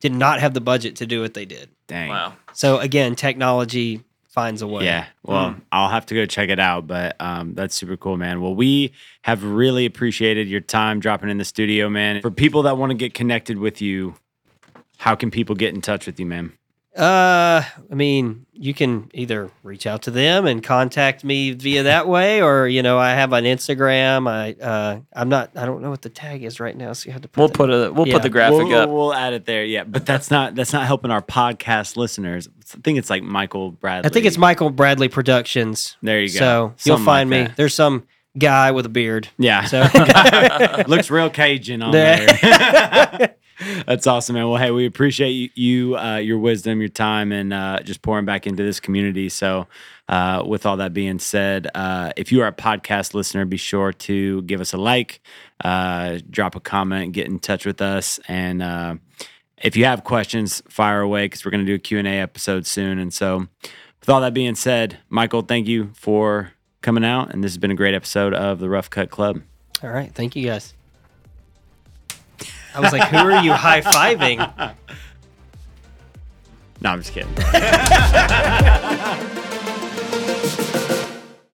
did not have the budget to do what they did. Dang. Wow. So again, technology finds a way. Yeah. Well, I'll have to go check it out, but um, that's super cool, man. Well, we have really appreciated your time dropping in the studio, man. For people that want to get connected with you, how can people get in touch with you, man? Uh, I mean, you can either reach out to them and contact me via that way, or you know, I have an Instagram. I uh, I'm not. I don't know what the tag is right now, so you have to. Put We'll the- put a we'll Yeah. put the graphic we'll, up. we'll add it there. Yeah, but that's not that's not helping our podcast listeners. I think it's like Michael Bradley. I think it's Michael Bradley Productions. There you go. So you'll find like me. that. There's some guy with a beard. Yeah. So Looks real Cajun on there. That's awesome, man. Well, hey, we appreciate you, you uh, your wisdom, your time, and uh, just pouring back into this community. So, uh, with all that being said, uh, if you are a podcast listener, be sure to give us a like, uh, drop a comment, get in touch with us, and uh, if you have questions, fire away because we're going to do a Q and A episode soon. And so, with all that being said, Michael, thank you for coming out, and this has been a great episode of the Rough Cut Club. all right, thank you guys. I was like, who are you high fiving? No, I'm just kidding.